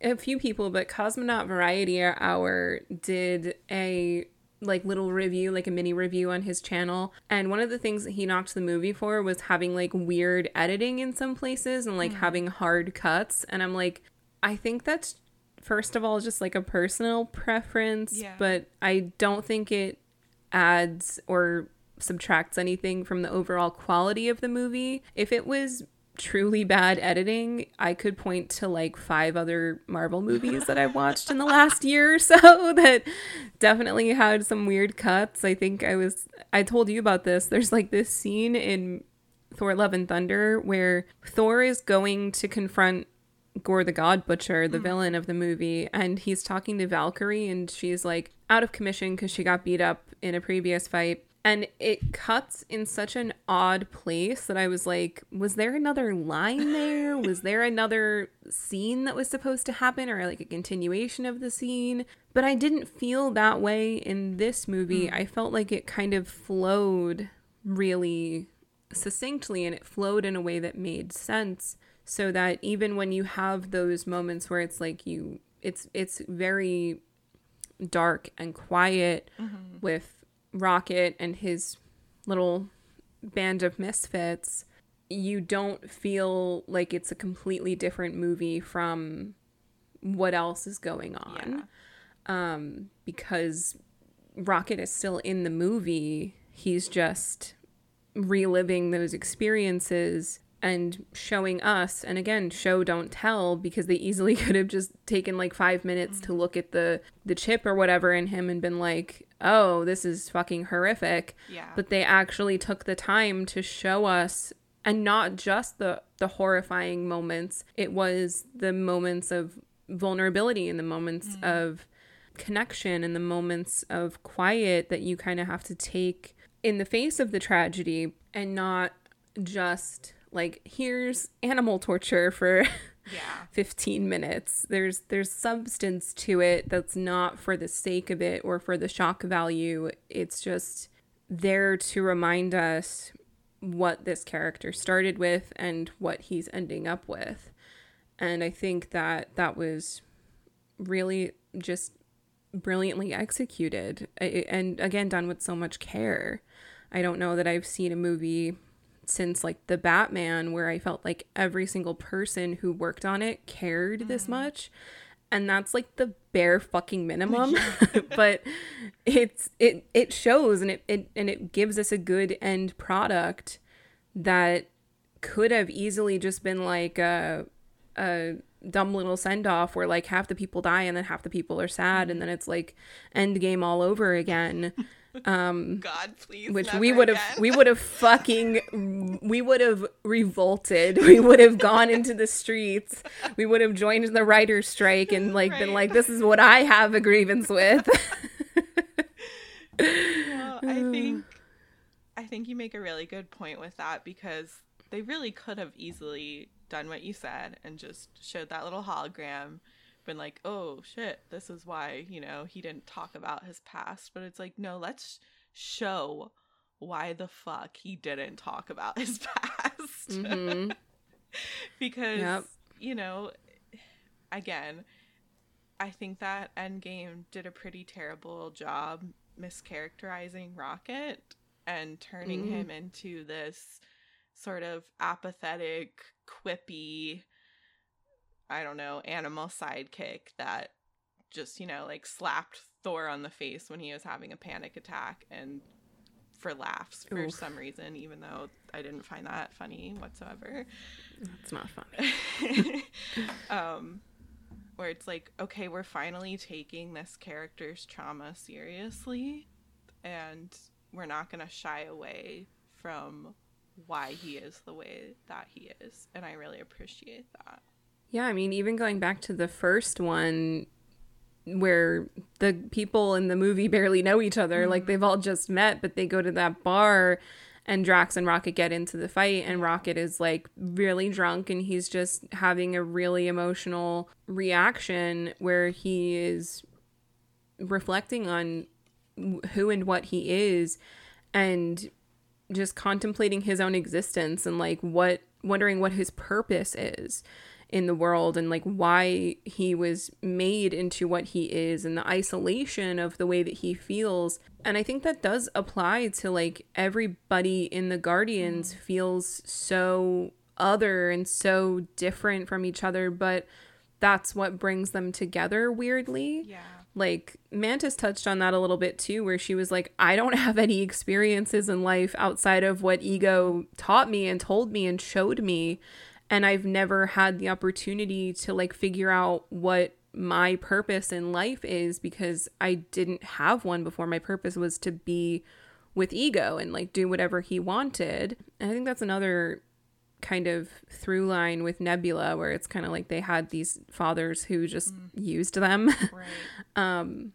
a few people, but Cosmonaut Variety Hour did a like little review, like a mini review on his channel. And one of the things that he knocked the movie for was having like weird editing in some places and like mm. having hard cuts. And I'm like, I think that's first of all just like a personal preference, Yeah. but I don't think it adds or subtracts anything from the overall quality of the movie. If it was truly bad editing, I could point to like five other Marvel movies that I've watched in the last year or so (laughs) that definitely had some weird cuts. I think I was I told you about this. There's like this scene in Thor Love and Thunder where Thor is going to confront Gorr the God Butcher, the hmm. villain of the movie, and he's talking to Valkyrie and she's like out of commission because she got beat up in a previous fight. And it cuts in such an odd place that I was like, was there another line there? was (laughs) there another scene that was supposed to happen or like a continuation of the scene? But I didn't feel that way in this movie. Hmm. I felt like it kind of flowed really succinctly and it flowed in a way that made sense so that even when you have those moments where it's like you it's it's very dark and quiet mm-hmm. with Rocket and his little band of misfits you don't feel like it's a completely different movie from what else is going on. Um because Rocket is still in the movie he's just reliving those experiences and showing us and again show don't tell because they easily (laughs) could have just taken like 5 minutes to look at the the chip or whatever in him and been like oh this is fucking horrific. Yeah. but they actually took the time to show us and not just the the horrifying moments. It was the moments of vulnerability and the moments mm. of connection and the moments of quiet that you kind of have to take in the face of the tragedy and not just like here's animal torture for (laughs) yeah. 15 minutes. There's there's substance to it that's not for the sake of it or for the shock value. It's just there to remind us what this character started with and what he's ending up with. And i think that that was really just brilliantly executed. And again done with so much care. I don't know that i've seen a movie since like the batman where i felt like every single person who worked on it cared this mm-hmm. much. And that's like the bare fucking minimum. (laughs) But it's it it shows and it, it and it gives us a good end product that could have easily just been like a a dumb little send off where like half the people die and then half the people are sad and mm-hmm. then it's like Endgame all over again (laughs) Um, God, please. which we would have we would have fucking we would have revolted. We would have gone into the streets. We would have joined the writer's strike and like been like this is what i have a grievance with. (laughs) Well, I think I think you make a really good point with that because they really could have easily done what you said and just showed that little hologram been like, "Oh shit, this is why, you know, he didn't talk about his past." But it's like, "No, let's show why the fuck he didn't talk about his (laughs) past." Mhm. (laughs) because Yep. you know again i think that endgame did a pretty terrible job mischaracterizing rocket and turning Mm. him into this sort of apathetic quippy i don't know animal sidekick that just you know like slapped thor on the face when he was having a panic attack and for laughs for Oof. some reason even though i didn't find that funny whatsoever. It's not funny. (laughs) Um where it's like okay we're finally taking this character's trauma seriously and we're not going to shy away from why he is the way that he is and i really appreciate that yeah i mean even going back to the first one where the people in the movie (laughs) barely know each other like mm-hmm. they've all just met but they go to that bar and Drax and Rocket get into the fight and Rocket is like really drunk and he's just having a really emotional reaction where he is reflecting on who and what he is and just contemplating his own existence and like what wondering what his purpose is in the world and like why he was made into what he is and the isolation of the way that he feels and i think that does apply to like everybody in the guardians mm. feels so other and so different from each other but that's what brings them together weirdly. Yeah. Like Mantis touched on that a little bit too, where she was like, I don't have any experiences in life outside of what ego taught me and told me and showed me. And I've never had the opportunity to like figure out what my purpose in life is because I didn't have one before. My purpose was to be with ego and like do whatever he wanted. And I think that's another kind of through line with Nebula where it's kind of like they had these fathers who just mm. used them. (laughs) Right. um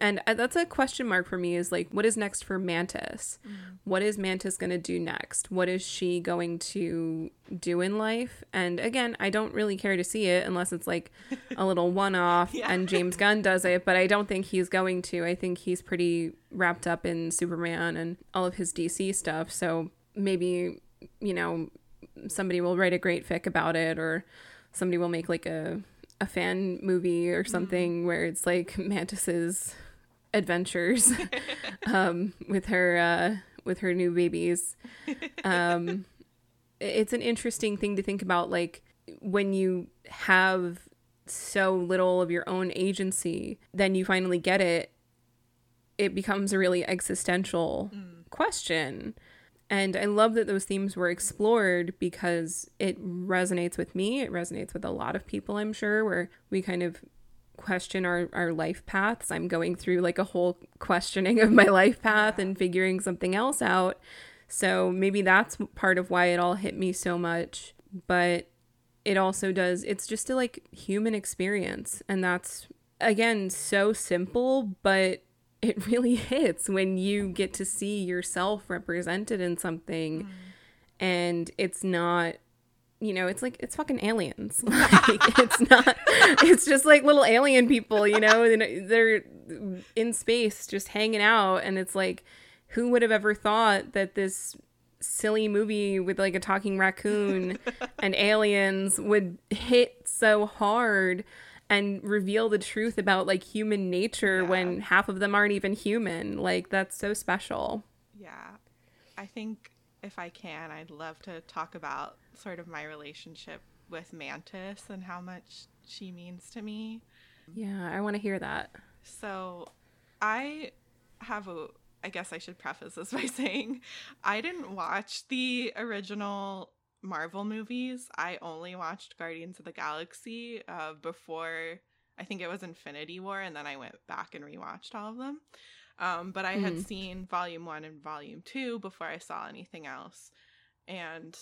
and uh, that's a question mark for me is like what is next for Mantis? Mm. What is Mantis going to do next? What is she going to do in life? And again, I don't really care to see it unless it's like a (laughs) little one off yeah. and James Gunn does it, but I don't think he's going to. I think he's pretty wrapped up in Superman and all of his DC stuff. So maybe, you know, somebody will write a great fic about it or somebody will make like a a fan movie or mm-hmm. something mm. where it's like Mantis's adventures (laughs) um, with her uh, with her new babies. Um, it's an interesting thing to think about, like when you have so little of your own agency, then you finally get it. It becomes a really existential mm. question. And I love that those themes were explored because it resonates with me. It resonates with a lot of people, I'm sure, where we kind of question our, our life paths. I'm going through like a whole questioning of my life path and figuring something else out. So maybe that's part of why it all hit me so much. But it also does, it's just a like human experience. And that's, again, so simple, but it really hits when you get to see yourself represented in something mm. and it's not you know it's like it's fucking aliens. (laughs) (laughs) Like it's not it's just like little alien people you know they're in space just hanging out. And it's like who would have ever thought that this silly movie with like a talking raccoon (laughs) and aliens would hit so hard and reveal the truth about like human nature yeah. when half of them aren't even human. Like that's so special. Yeah. I think if I can, I'd love to talk about sort of my relationship with Mantis and how much she means to me. Yeah, I want to hear that. So, I have a I guess I should preface this (laughs) by saying I didn't watch the original Marvel movies, I only watched Guardians of the Galaxy uh, before I think it was Infinity War, and then I went back and rewatched all of them. Um, but I had hmm. seen Volume One and Volume Two before I saw anything else. And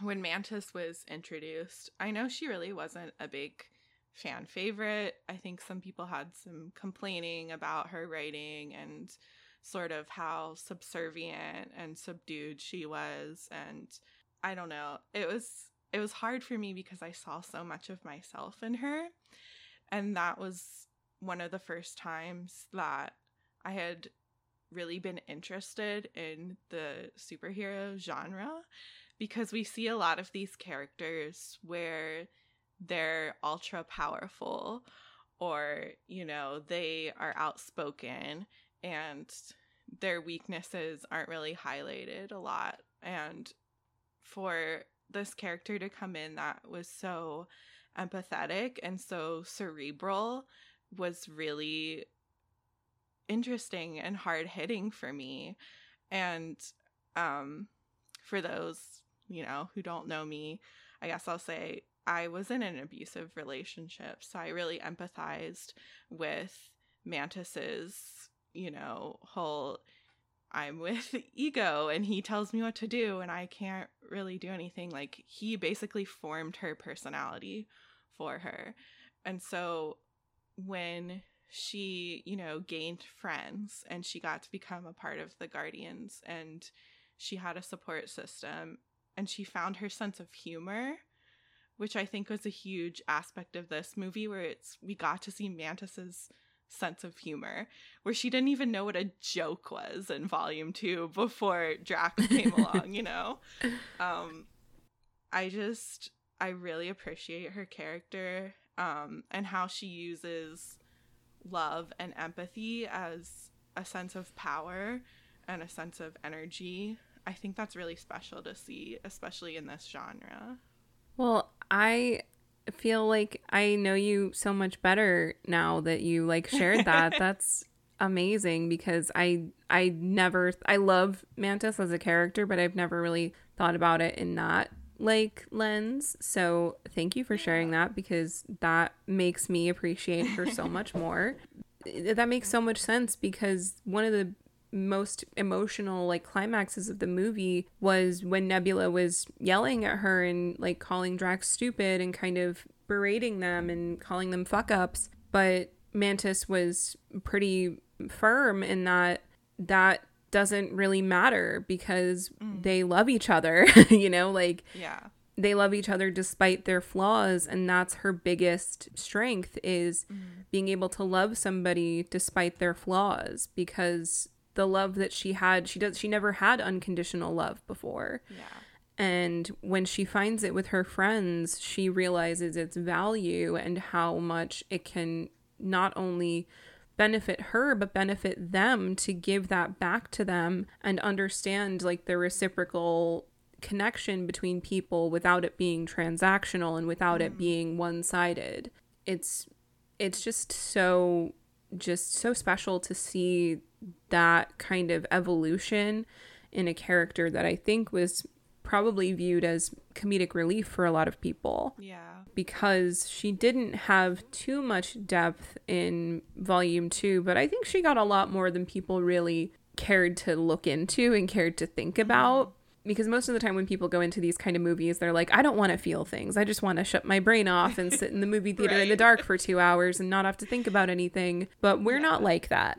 when Mantis was introduced, I know she really wasn't a big fan favorite. I think some people had some complaining about her writing and sort of how subservient and subdued she was and I don't know. It was it was hard for me because I saw so much of myself in her. And that was one of the first times that I had really been interested in the superhero genre because we see a lot of these characters where they're ultra powerful or, you know, they are outspoken and their weaknesses aren't really highlighted a lot. And for this character to come in that was so empathetic and so cerebral was really interesting and hard hitting for me. And um, for those, you know, who don't know me, I guess I'll say I was in an abusive relationship. So I really empathized with Mantis's, you know, whole I'm with (laughs) ego and he tells me what to do and I can't really do anything. Like he basically formed her personality for her. And so when she, you know, gained friends and she got to become a part of the Guardians and she had a support system and she found her sense of humor, which I think was a huge aspect of this movie where it's we got to see Mantis's sense of humor where she didn't even know what a joke was in volume 2 before Drax (laughs) came along, you know. Um I just I really appreciate her character um and how she uses love and empathy as a sense of power and a sense of energy. I think that's really special to see, especially in this genre. Well, I feel like I know you so much better now that you like shared (laughs) that. That's amazing because I I never I love Mantis as a character, but I've never really thought about it in that like lens. So thank you for sharing that because that makes me appreciate her so much (laughs) more. that makes so much sense because one of the most emotional like climaxes of the movie was when Nebula was yelling at her and like calling Drax stupid and kind of berating them and calling them fuck ups. But Mantis was pretty firm in that that doesn't really matter because mm. they love each other, (laughs) you know, like yeah. They love each other despite their flaws and that's her biggest strength is mm. being able to love somebody despite their flaws because the love that she had, she does she never had unconditional love before. Yeah. And when she finds it with her friends, she realizes its value and how much it can not only benefit her but benefit them to give that back to them and understand like the reciprocal connection between people without it being transactional and without mm. it being one-sided it's it's just so just so special to see that kind of evolution in a character that I think was probably viewed as comedic relief for a lot of people. Yeah. Because she didn't have too much depth in volume 2, but I think she got a lot more than people really cared to look into and cared to think mm-hmm. about. Because most of the time, when people go into these kind of movies, they're like, I don't want to feel things. I just want to shut my brain off and sit in the movie theater right. in the dark for two hours and not have to think about anything. But we're yeah. not like that.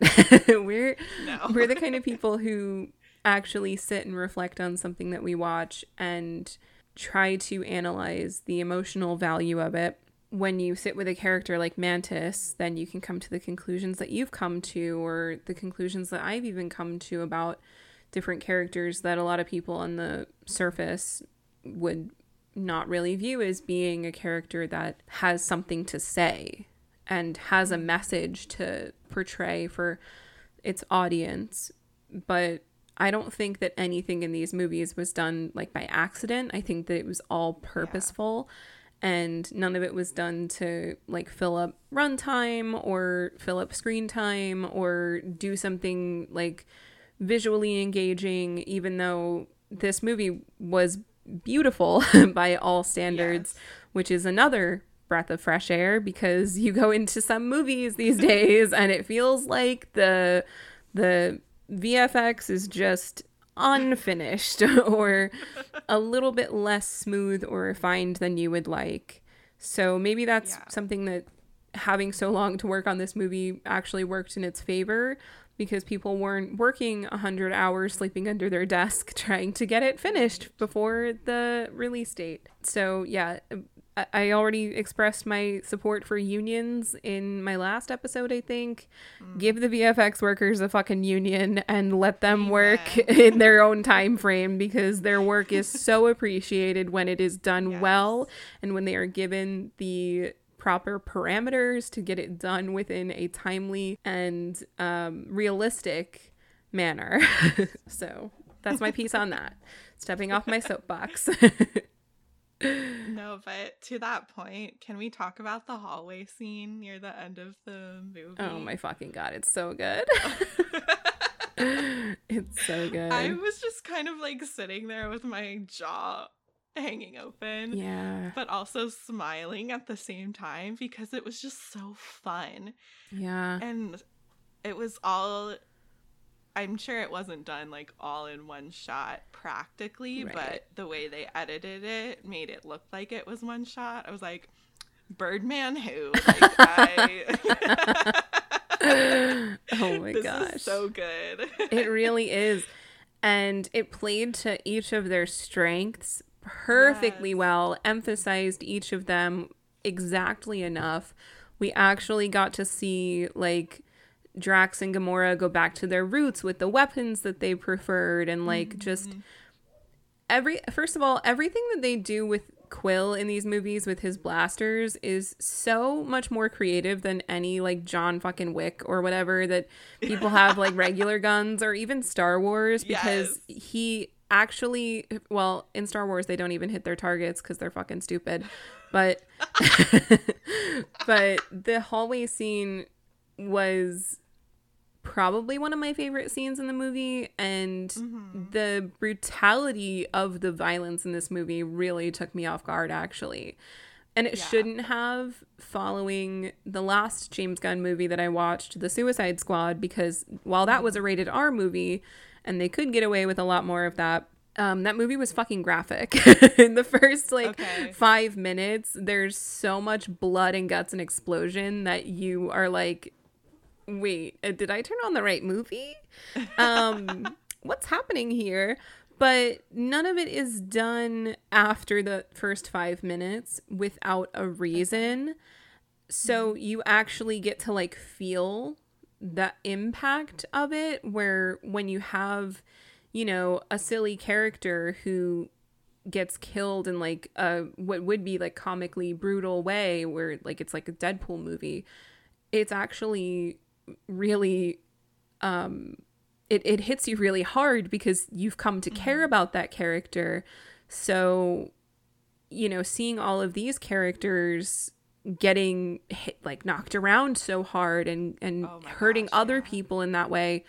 (laughs) we're no. (laughs) we're the kind of people who actually sit and reflect on something that we watch and try to analyze the emotional value of it. When you sit with a character like Mantis, then you can come to the conclusions that you've come to, or the conclusions that I've even come to about different characters that a lot of people on the surface would not really view as being a character that has something to say and has a message to portray for its audience. But I don't think that anything in these movies was done like by accident. I think that it was all purposeful yeah. and none of it was done to like fill up runtime or fill up screen time or do something like visually engaging, even though this movie was beautiful (laughs) by all standards, yes. which is another breath of fresh air because you go into some movies these (laughs) days and it feels like the the VFX is just unfinished (laughs) or a little bit less smooth or refined than you would like. So maybe that's yeah. something that having so long to work on this movie actually worked in its favor because people weren't working 100 hours sleeping under their desk (laughs) trying to get it finished before the release date. So, yeah, I already expressed my support for unions in my last episode, I think. Mm. Give the VFX workers a fucking union and let them work (laughs) in their own time frame because their work is so (laughs) appreciated when it is done yes. well and when they are given the proper parameters to get it done within a timely and um, realistic manner. (laughs) so that's my piece on that. Stepping off my soapbox. no, but to that point, can we talk about the hallway scene near the end of the movie? Oh my fucking god, it's so good. (laughs) (laughs) it's so good. I was just kind of like sitting there with my jaw (laughs) hanging open. Yeah. But also smiling at the same time because it was just so fun. Yeah. And it was all I'm sure it wasn't done like all in one shot practically, right. but the way they edited it made it look like it was one shot. I was like, Birdman who? Like I (laughs) Oh my (laughs) this gosh. so good. it really is. And it played to each of their strengths perfectly yes. well, emphasized each of them exactly enough. We actually got to see like Drax and Gamora go back to their roots with the weapons that they preferred and like mm-hmm. just every first of all everything that they do with Quill in these movies with his blasters is so much more creative than any like John fucking Wick or whatever that people have like (laughs) regular guns or even Star Wars because yes. he actually well in Star Wars they don't even hit their targets cuz they're fucking stupid But (laughs) but the hallway scene was probably one of my favorite scenes in the movie and mm-hmm. the brutality of the violence in this movie really took me off guard actually and it yeah. shouldn't have following the last James Gunn movie that I watched, The Suicide Squad, because while that was a rated R movie and they could get away with a lot more of that, um, that movie was fucking graphic. (laughs) In the first like okay. five minutes, there's so much blood and guts and explosion that you are like, wait, uh, did I turn on the right movie? (laughs) Um, what's happening here? But none of it is done after the first five minutes without a reason. So mm-hmm. you actually get to like feel the impact of it, where when you have you know, a silly character who gets killed in like a what would be like comically brutal way where like it's like a Deadpool movie. It's actually really um it, it hits you really hard because you've come to care mm-hmm. about that character. So, you know, seeing all of these characters getting hit like knocked around so hard and and oh hurting gosh, other yeah. people in that way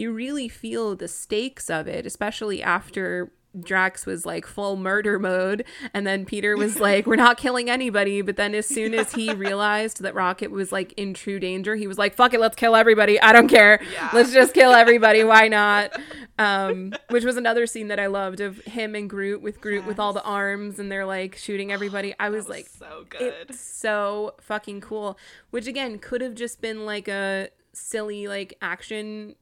you really feel the stakes of it, especially after Drax was like full murder mode and then Peter was like we're not killing anybody but then as soon as he (laughs) realized that Rocket was like in true danger he was like fuck it let's kill everybody. I don't care. Yeah. let's just kill everybody. Why not? (laughs) Um which was another scene that I loved of him and Groot with Groot yes. with all the arms and they're like shooting everybody. I was, was like so good. so fucking cool. Which again could have just been like a silly like action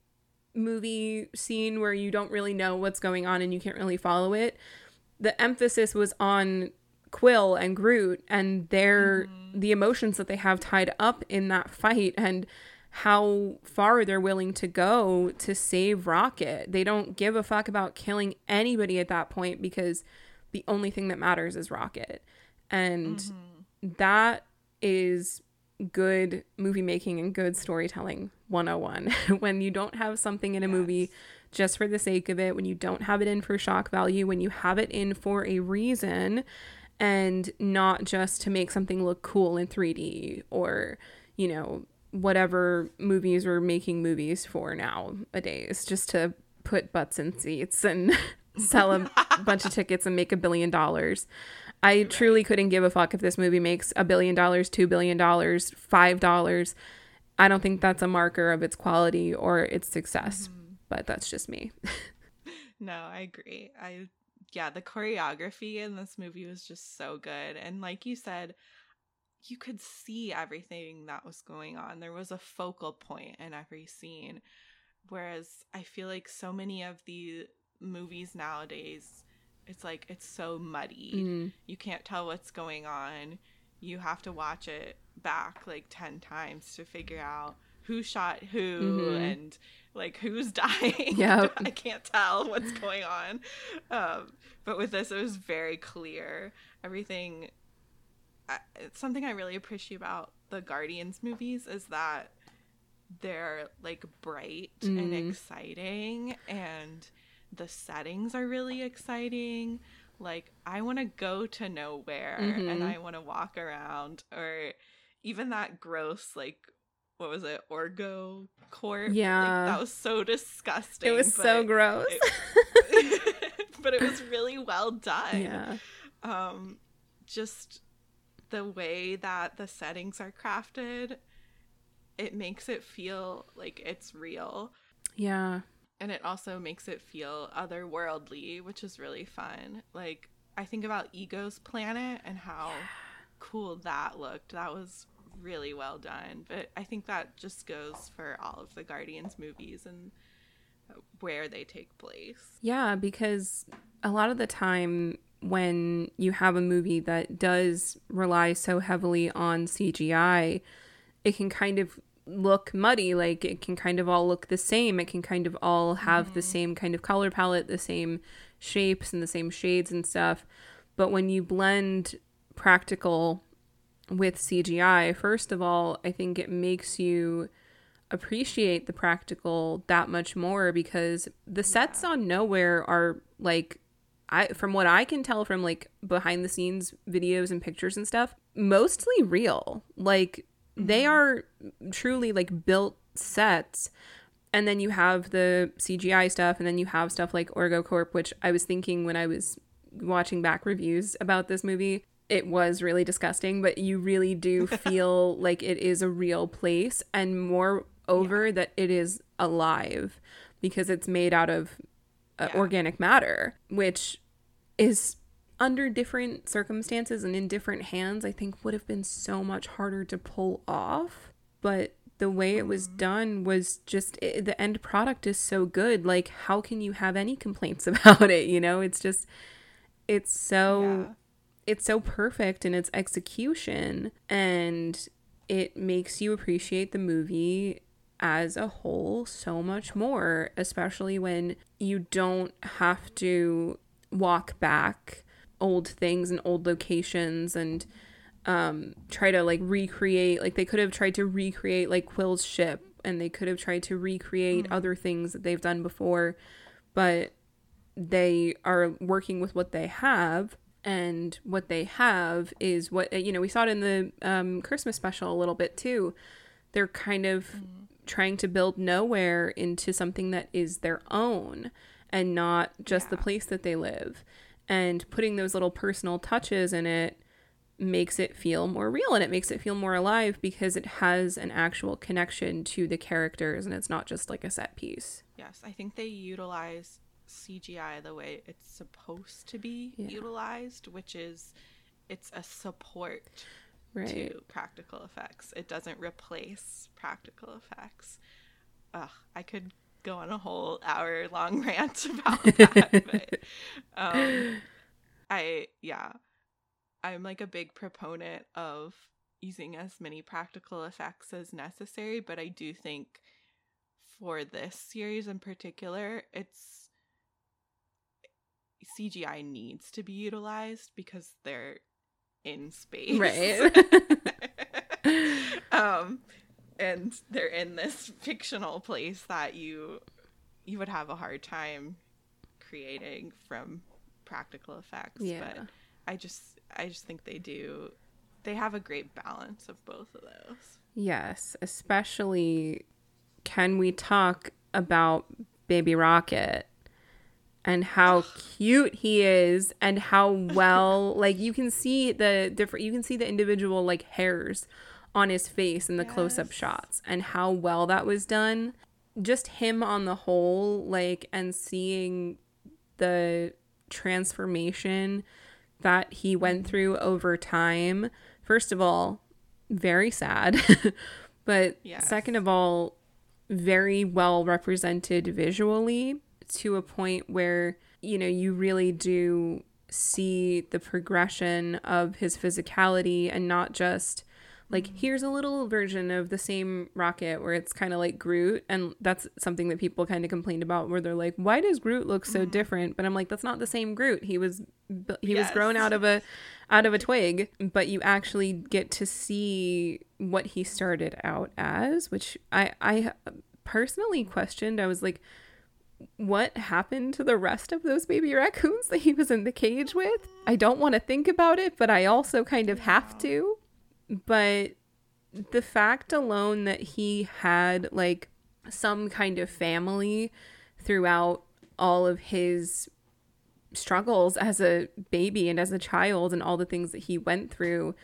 movie scene where you don't really know what's going on and you can't really follow it. The emphasis was on Quill and Groot and their mm-hmm. the emotions that they have tied up in that fight and how far they're willing to go to save Rocket. They don't give a fuck about killing anybody at that point because the only thing that matters is Rocket. And mm-hmm. that is good movie making and good storytelling 101 (laughs) when you don't have something in a yes. movie just for the sake of it when you don't have it in for shock value when you have it in for a reason and not just to make something look cool in 3D or you know whatever movies we're making movies for nowadays just to put butts in seats and (laughs) sell a (laughs) bunch of tickets and make a billion dollars I truly couldn't give a fuck if this movie makes a billion dollars, two billion dollars, five dollars. I don't think that's a marker of its quality or its success, mm-hmm. but that's just me. (laughs) no, I agree. I yeah, the choreography in this movie was just so good. And like you said, you could see everything that was going on. There was a focal point in every scene. Whereas I feel like so many of the movies nowadays it's like it's so muddy. Mm. You can't tell what's going on. You have to watch it back like 10 times to figure out who shot who mm-hmm. and like who's (laughs) dying. Yeah. (laughs) I can't tell what's going on. Um, but with this, it was very clear. Everything. it's something I really appreciate about the Guardians movies is that they're like bright mm. and exciting and the settings are really exciting. Like I want to go to Knowhere mm-hmm. and I want to walk around or even that gross like what was it orgo court yeah. like, that was so disgusting it was so gross. it, (laughs) (laughs) but it was really well done. Yeah. Um just the way that the settings are crafted it makes it feel like it's real. Yeah and it also makes it feel otherworldly, which is really fun. Like I think about Ego's planet and how yeah. cool that looked. That was really well done. But I think that just goes for all of the Guardians movies and where they take place. Yeah, because a lot of the time when you have a movie that does rely so heavily on CGI, it can kind of look muddy like it can kind of all look the same it can kind of all have mm-hmm. the same kind of color palette the same shapes and the same shades and stuff but when you blend practical with CGI first of all I think it makes you appreciate the practical that much more because the sets on Knowhere are like I from what I can tell from like behind the scenes videos and pictures and stuff, mostly real. Like they are truly like built sets. And then you have the CGI stuff and then you have stuff like OrgoCorp, which I was thinking when I was watching back reviews about this movie, it was really disgusting, but you really do (laughs) feel like it is a real place and more over that it is alive because it's made out of uh, Yeah. organic matter, which is under different circumstances and in different hands, I think would have been so much harder to pull off. But the way it was mm-hmm. done was just it, the end product is so good. Like, how can you have any complaints (laughs) about it? You know, it's just, it's so Yeah. it's so perfect in its execution and it makes you appreciate the movie as a whole so much more especially when you don't have to walk back old things and old locations and um try to like recreate like they could have tried to recreate like Quill's ship and they could have tried to recreate other things that they've done before but they are working with what they have and what they have is what you know we saw it in the um, christmas special a little bit too. They're kind of trying to build Knowhere into something that is their own and not just the place that they live and putting those little personal touches in it makes it feel more real and it makes it feel more alive because it has an actual connection to the characters and it's not just like a set piece Yes, I think they utilize CGI the way it's supposed to be Yeah. utilized, which is it's a support right to practical effects. It doesn't replace practical effects. Ugh, I could go on a whole hour long (laughs) rant about (laughs) that, but um, I yeah, I'm like a big proponent of using as many practical effects as necessary, but I do think for this series in particular, it's CGI needs to be utilized because they're in space. Right. (laughs) um and they're in this fictional place that you you would have a hard time creating from practical effects Yeah. but i just i just think they do they have a great balance of both of those Yes, especially can we talk about Baby Rocket and how cute he is and how well like you can see the different you can see the individual like hairs on his face in the close-up shots and how well that was done. Just him on the whole like and seeing the transformation that he went mm-hmm. through over time. First of all, very sad. (laughs) but Yes. second of all, very well represented visually to a point where, you know, you really do see the progression of his physicality and not just like here's a little version of the same rocket where it's kind of like Groot and that's something that people kind of complained about where they're like why does Groot look so mm-hmm. different? But I'm like that's not the same Groot. He was he was grown out of a out of a twig but you actually get to see what he started out as which I I personally questioned. I was like what happened to the rest of those baby raccoons that he was in the cage with? I don't want to think about it, but I also kind of have to. But the fact alone that he had like some kind of family throughout all of his struggles as a baby and as a child and all the things that he went through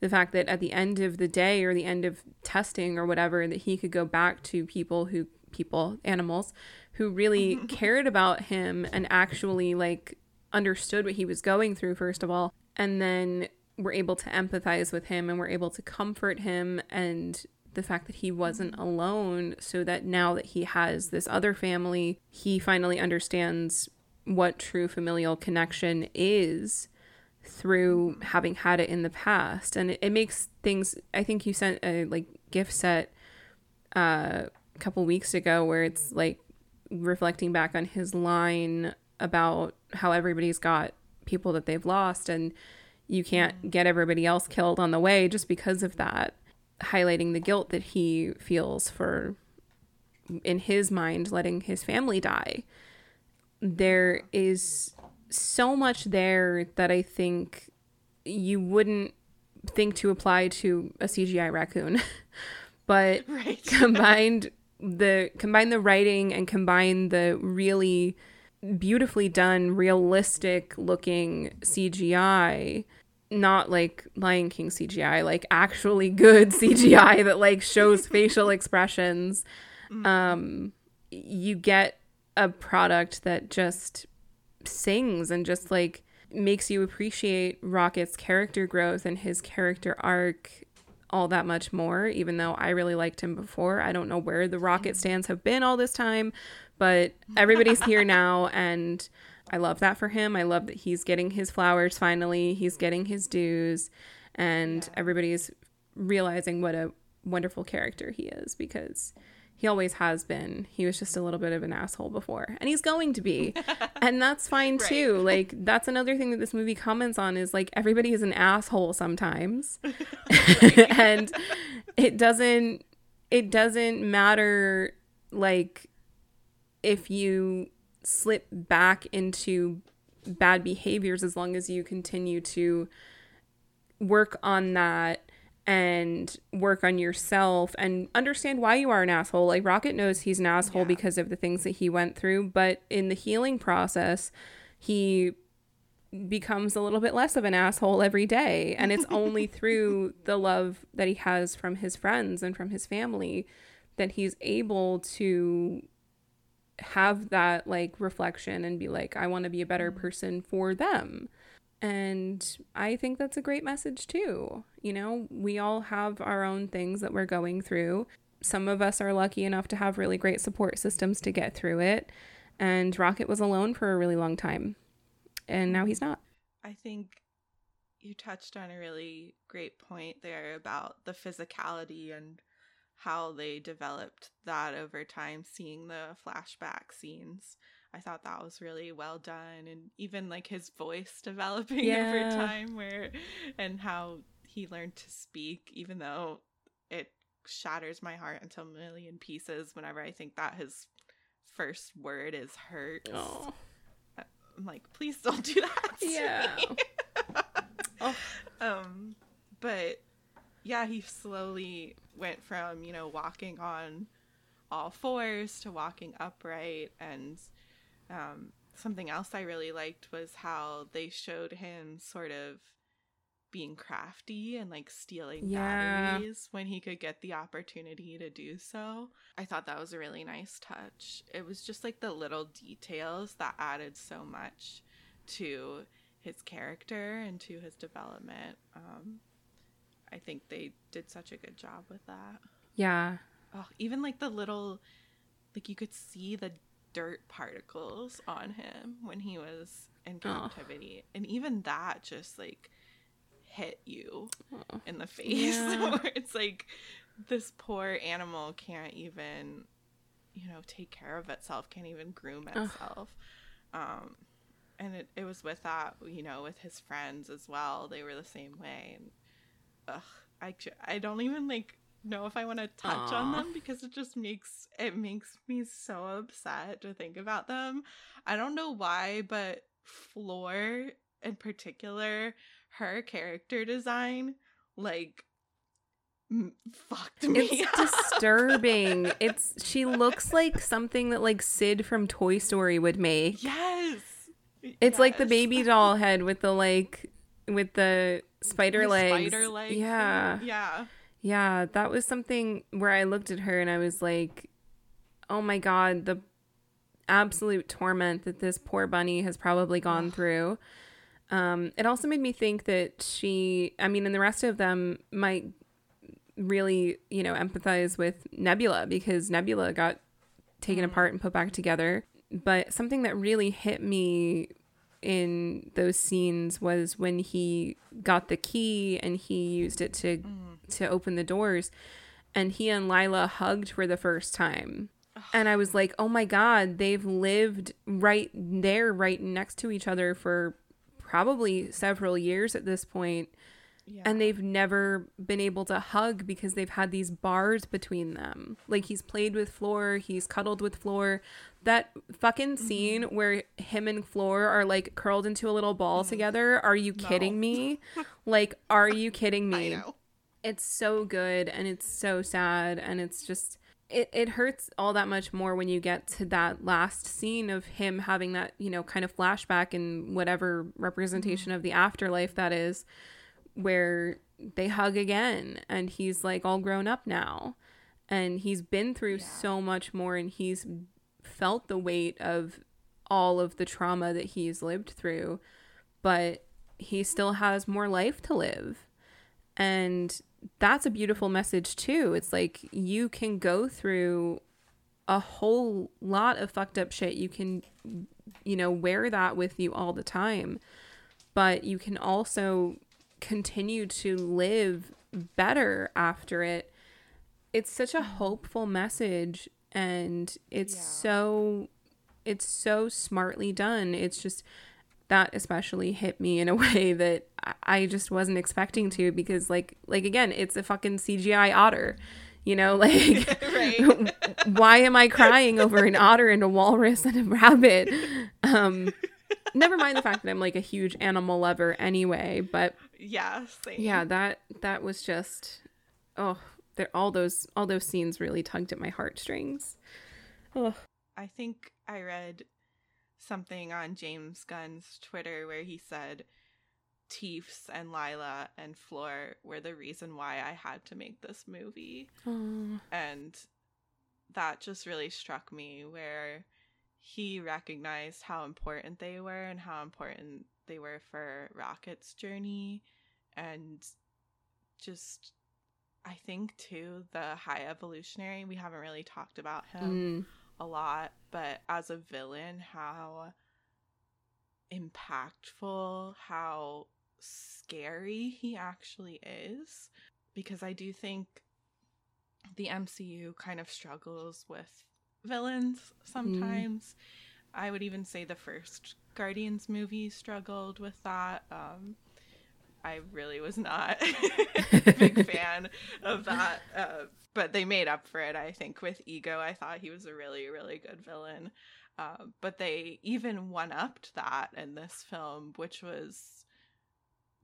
the fact that at the end of the day or the end of testing or whatever that he could go back to people who people animals who really (laughs) cared about him and actually like understood what he was going through first of all and then were able to empathize with him and were able to comfort him and the fact that he wasn't alone so that now that he has this other family he finally understands what true familial connection is through having had it in the past. And it, it makes things i think you sent a like gifset uh, a couple weeks ago where it's like reflecting back on his line about how everybody's got people that they've lost and you can't get everybody else killed on the way just because of that highlighting the guilt that he feels for in his mind letting his family die there is so much there that I think you wouldn't think to apply to a CGI raccoon. (laughs) but (laughs) right. (laughs) combined the combine the writing and combine the really beautifully done realistic looking CGI not like Lion King CGI, like actually good (laughs) CGI that like shows facial expressions. Mm-hmm. Um you get a product that just sings and just like makes you appreciate Rocket's character growth and his character arc all that much more, even though I really liked him before. I don't know where the Rocket stands have been all this time, but (laughs) everybody's here now and I love that for him. I love that he's getting his flowers finally, he's getting his dues, and yeah. everybody's realizing what a wonderful character he is because he always has been. He was just a little bit of an asshole before, and he's going to be. (laughs) and that's fine right. too. Like that's another thing that this movie comments on is like everybody is an asshole sometimes. (laughs) (laughs) and it doesn't it doesn't matter like if you slip back into bad behaviors as long as you continue to work on that and work on yourself and understand why you are an asshole. Like Rocket knows he's an asshole yeah. because of the things that he went through, but in the healing process, he becomes a little bit less of an asshole every day. And it's only (laughs) through the love that he has from his friends and from his family that he's able to have that like reflection and be like, I want to be a better mm. person for them. And I think that's a great message too. You know, we all have our own things that we're going through. Some of us are lucky enough to have really great support systems to get through it. And Rocket was alone for a really long time. And now he's not. I think you touched on a really great point there about the physicality and how they developed that over time, seeing the flashback scenes. I thought that was really well done and even like his voice (laughs) developing yeah. over time where and how he learned to speak even though it shatters my heart into a million pieces whenever I think that his first word is hurt. Oh. I'm like, please don't do that. yeah. (laughs) oh. Um but yeah, he slowly went from, you know, walking on all fours to walking upright and um, something else I really liked was how they showed him sort of being crafty and like stealing yeah. batteries when he could get the opportunity to do so. I thought that was a really nice touch. It was just like the little details that added so much to his character and to his development. Um, I think they did such a good job with that. Yeah. Oh, even like the little, like you could see the dirt particles on him when he was in captivity. Oh. And even that just like hit you oh. in the face. Yeah. (laughs) it's like this poor animal can't even, you know, take care of itself, can't even groom itself. Oh. Um and it, it was with that, you know, with his friends as well. They were the same way. And ugh, I, I don't even like know if I want to touch Aww. on them because it just makes it makes me so upset to think about them. I don't know why, but Floor in particular, her character design like m- fucked me. It's up. disturbing. (laughs) it's she looks like something that like Sid from Toy Story would make. Yes. It's yes. like the baby (laughs) doll head with the like with the spider legs. Spider legs. Yeah. Yeah. Yeah, that was something where I looked at her and I was like, oh my God, the absolute torment that this poor bunny has probably gone through. Um, it also made me think that she, I mean, and the rest of them might really, you know, empathize with Nebula because Nebula got taken mm. apart and put back together. But something that really hit me in those scenes was when he got the key and he used it to mm. to open the doors and he and Lylla hugged for the first time. And I was like, "Oh my god, they've lived right there right next to each other for probably several years at this point." Yeah. and they've never been able to hug because they've had these bars between them. Like he's played with Floor, he's cuddled with Floor. That fucking Mm-hmm. scene where him and Floor are like curled into a little ball together. Are you. No. kidding me? (laughs) like, are you kidding I me? know. It's so good and it's so sad and it's just it, it hurts all that much more when you get to that last scene of him having that, you know, kind of flashback and whatever representation Mm-hmm. of the afterlife that is where they hug again and he's like all grown up now and he's been through Yeah. so much more and he's felt the weight of all of the trauma that he's lived through but he still has more life to live. And that's a beautiful message too. It's like you can go through a whole lot of fucked up shit. You can you know wear that with you all the time but you can also continue to live better after it. It's such a hopeful message and it's Yeah. so it's so smartly done. It's just that especially hit me in a (laughs) way that I- just wasn't expecting to because like like again, it's a fucking CGI otter. You know, (laughs) like why am I crying over an otter and a walrus and a rabbit? Um never mind the fact that I'm like a huge animal lover anyway, but Yeah. Same. yeah, that that was just oh, there all those all those scenes really tugged at my heartstrings. Oh, I think I read something on James Gunn's Twitter where he said Teefs and Lylla and Floor were the reason why I had to make this movie. oh. And that just really struck me where he recognized how important they were and how important they were for Rocket's journey and just I think too the high evolutionary we haven't really talked about him Mm. a lot, but as a villain, how impactful, how scary he actually is. Because I do think the MCU kind of struggles with villains sometimes. I would even say the first Guardians movie struggled with that. Um, I really was not (laughs) a big (laughs) fan of that, uh, but they made up for it. I think with Ego, I thought he was a really, really good villain. Uh, but they even one upped that in this film, which was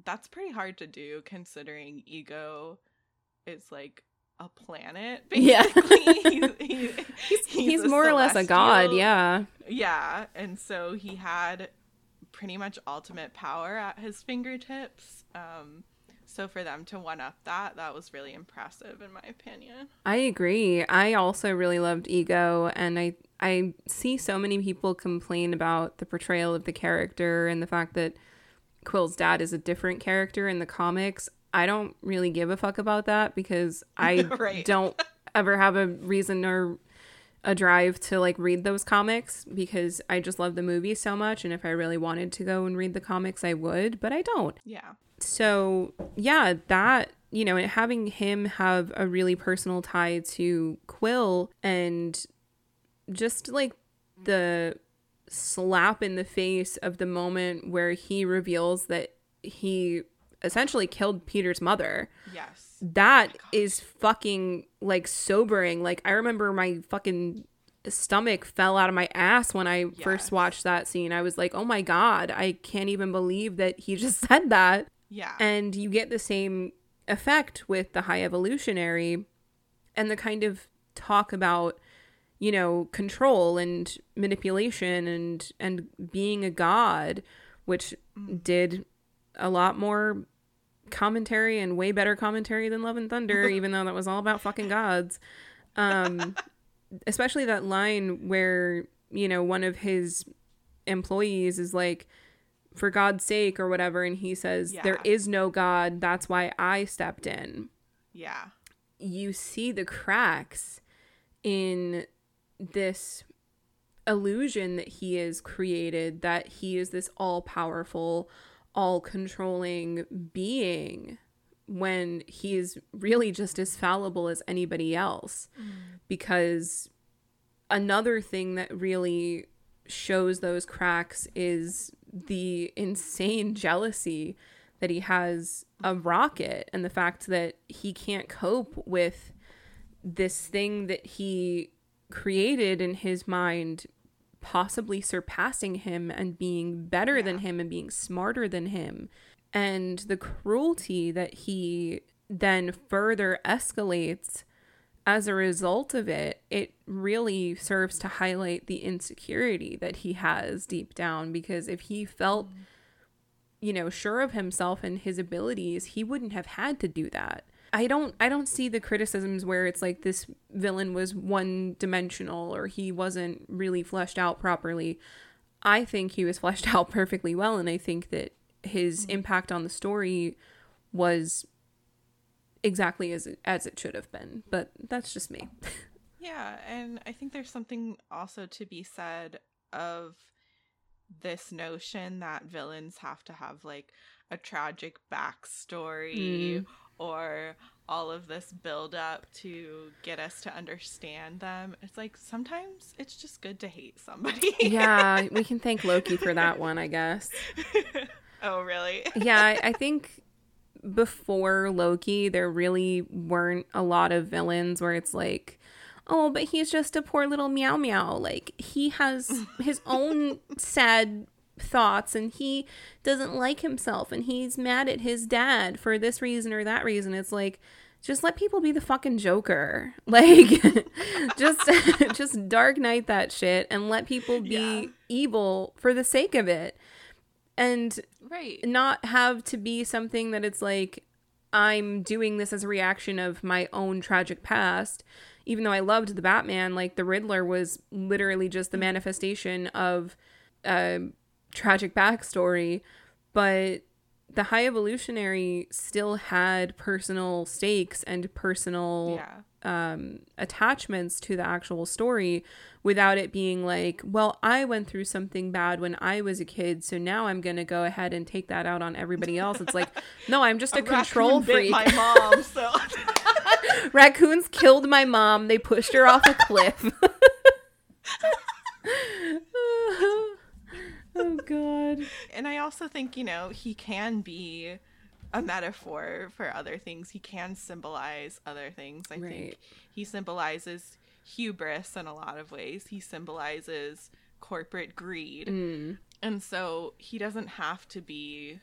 that's pretty hard to do considering Ego is like a planet. (laughs) Yeah. Basically, He- he- He's, he's, a more or less a god, yeah. Yeah, and so he had pretty much ultimate power at his fingertips. Um, so for them to one up that, that was really impressive in my opinion. I agree. I also really loved Ego and I I see so many people complain about the portrayal of the character and the fact that Quill's dad is a different character in the comics. I don't really give a fuck about that because I (laughs) Right. don't ever have a reason or a drive to like read those comics because I just love the movie so much and if I really wanted to go and read the comics I would, but I don't Yeah. so yeah that you know and having him have a really personal tie to quill and just like the slap in the face of the moment where he reveals that he essentially killed peter's mother Yes. That oh is fucking like sobering. Like i remember my fucking stomach fell out of my ass when i first watched that scene. I was like oh my god i can't even believe that he just (laughs) said that. Yeah. and you get the same effect with the high evolutionary and the kind of talk about you know control and manipulation and and being a god which mm. did a lot more commentary and way better commentary than love and thunder (laughs) even though that was all about fucking gods um especially that line where you know one of his employees is like for god's sake or whatever and he says there Yeah. is no god that's why i stepped in yeah. you see the cracks in this illusion that he is created that he is this all powerful, all controlling being when he is really just as fallible as anybody else. Mm. Because another thing that really shows those cracks is the insane jealousy that he has a rocket and the fact that he can't cope with this thing that he created in his mind possibly surpassing him and being better yeah. than him and being smarter than him and the cruelty that he then further escalates as a result of it, it really serves to highlight the insecurity that he has deep down. Because if he felt, mm. you know, sure of himself and his abilities, he wouldn't have had to do that. I don't I don't see the criticisms where it's like this villain was one dimensional or he wasn't really fleshed out properly. I think he was fleshed (laughs) out perfectly well and I think that his mm-hmm. impact on the story was exactly as it, as it should have been. But that's just me. (laughs) yeah, and I think there's something also to be said of this notion that villains have to have like a tragic backstory mm. Or all of this build up to get us to understand them. It's like sometimes it's just good to hate somebody. yeah, (laughs) we can thank Loki for that one, I guess. (laughs) oh, really? yeah, I, I think before Loki, there really weren't a lot of villains where it's like, oh, but he's just a poor little meow meow. Like, he has (laughs) his own sad thoughts and he doesn't like himself and he's mad at his dad for this reason or that reason. It's like, just let people be the fucking Joker. (laughs) Like, just (laughs) just Dark Knight that shit and let people be yeah. evil for the sake of it and right not have to be something that it's like i'm doing this as a reaction of my own tragic past even though i loved the batman like the riddler was literally just the mm-hmm. manifestation of a tragic backstory but the high evolutionary still had personal stakes and personal yeah um, attachments to the actual story without it being like, well, I went through something bad when I was a kid, so now I'm gonna go ahead and take that out on everybody else. It's like, (laughs) no, I'm just a, a control freak. my mom, so (laughs) raccoons killed my mom. They pushed her off a cliff. (laughs) oh god. And I also think, you know, he can be a metaphor for other things. He can symbolize other things. I right. think he symbolizes hubris in a lot of ways. He symbolizes corporate greed. Mm. And so he doesn't have to be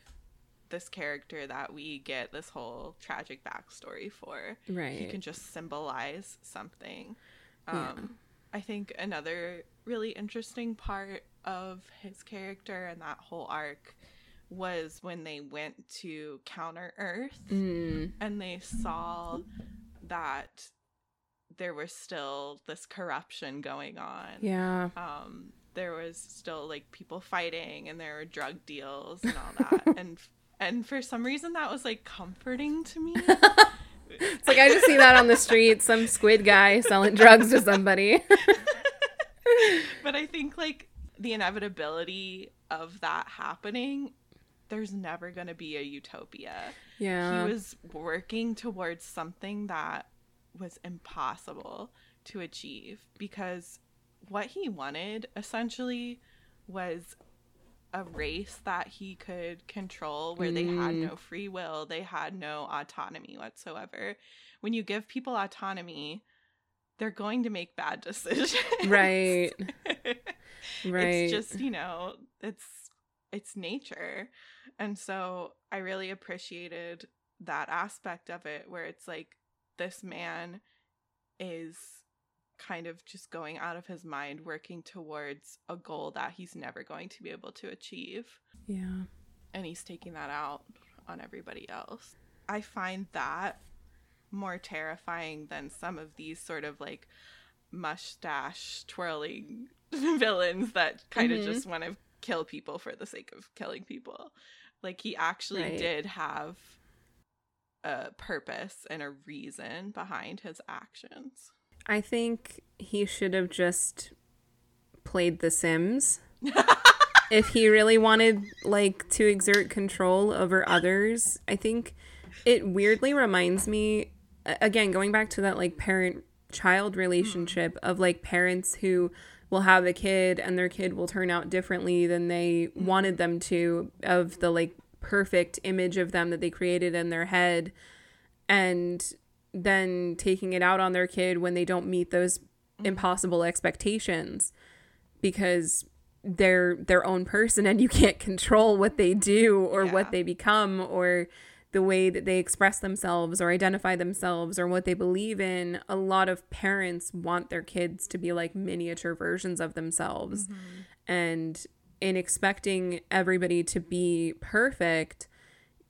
this character that we get this whole tragic backstory for. Right. He can just symbolize something. Um, yeah. I think another really interesting part of his character and that whole arc was when they went to Counter Earth mm. and they saw that there was still this corruption going on. Yeah. Um, there was still like people fighting and there were drug deals and all that. (laughs) and and for some reason that was like comforting to me. (laughs) it's like I just see that on the street, some squid guy selling drugs to somebody. (laughs) but I think like the inevitability of that happening there's never going to be a utopia. Yeah. He was working towards something that was impossible to achieve because what he wanted essentially was a race that he could control where mm. they had mm. no free will, they had no autonomy whatsoever. When you give people autonomy, they're going to make bad (laughs) decisions. Right. (laughs) right. It's just, you know, it's it's nature. And so I really appreciated that aspect of it where it's like this man is kind of just going out of his mind working towards a goal that he's never going to be able to achieve. Yeah. And he's taking that out on everybody else. I find that more terrifying than some of these sort of like mustache twirling (laughs) villains that kind of mm-hmm. just want to kill people for the sake of killing people. Like he actually right. did have a purpose and a reason behind his actions. I think he should have just played The Sims. (laughs) if he really wanted like to exert control over others, I think it weirdly reminds me again going back to that like parent child relationship mm. of like parents who will have a kid and their kid will turn out differently than they mm. wanted them to of the like perfect image of them that they created in their head and then taking it out on their kid when they don't meet those impossible expectations because they're their own person and you can't control what they do or Yeah. what they become or the way that they express themselves or identify themselves or what they believe in a lot of parents want their kids to be like miniature versions of themselves. Mm-hmm. And in expecting everybody to be perfect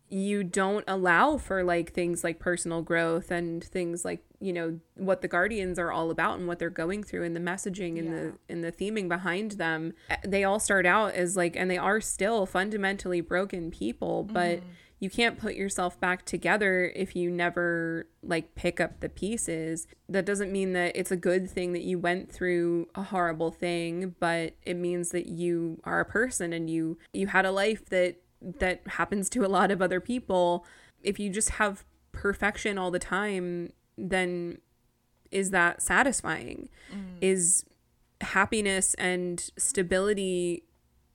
you don't allow for like things like personal growth and things like you know what the guardians are all about and what they're going through and the messaging and Yeah. the and the theming behind them. They all start out as like and they are still fundamentally broken people but mm-hmm. You can't put yourself back together if you never like pick up the pieces. That doesn't mean that it's a good thing that you went through a horrible thing but it means that you are a person and you you had a life that that happens to a lot of other people. If you just have perfection all the time then is that satisfying? Mm. Is happiness and stability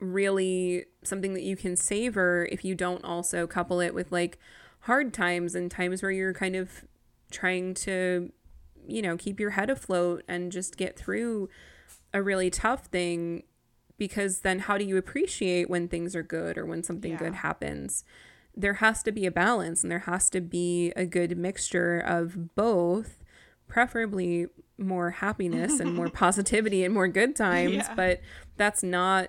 really something that you can savor if you don't also couple it with like hard times and times where you're kind of trying to you know keep your head afloat and just get through a really tough thing because then how do you appreciate when things are good or when something Yeah. good happens there has to be a balance and there has to be a good mixture of both preferably more happiness and more (laughs) positivity and more good times Yeah. but that's not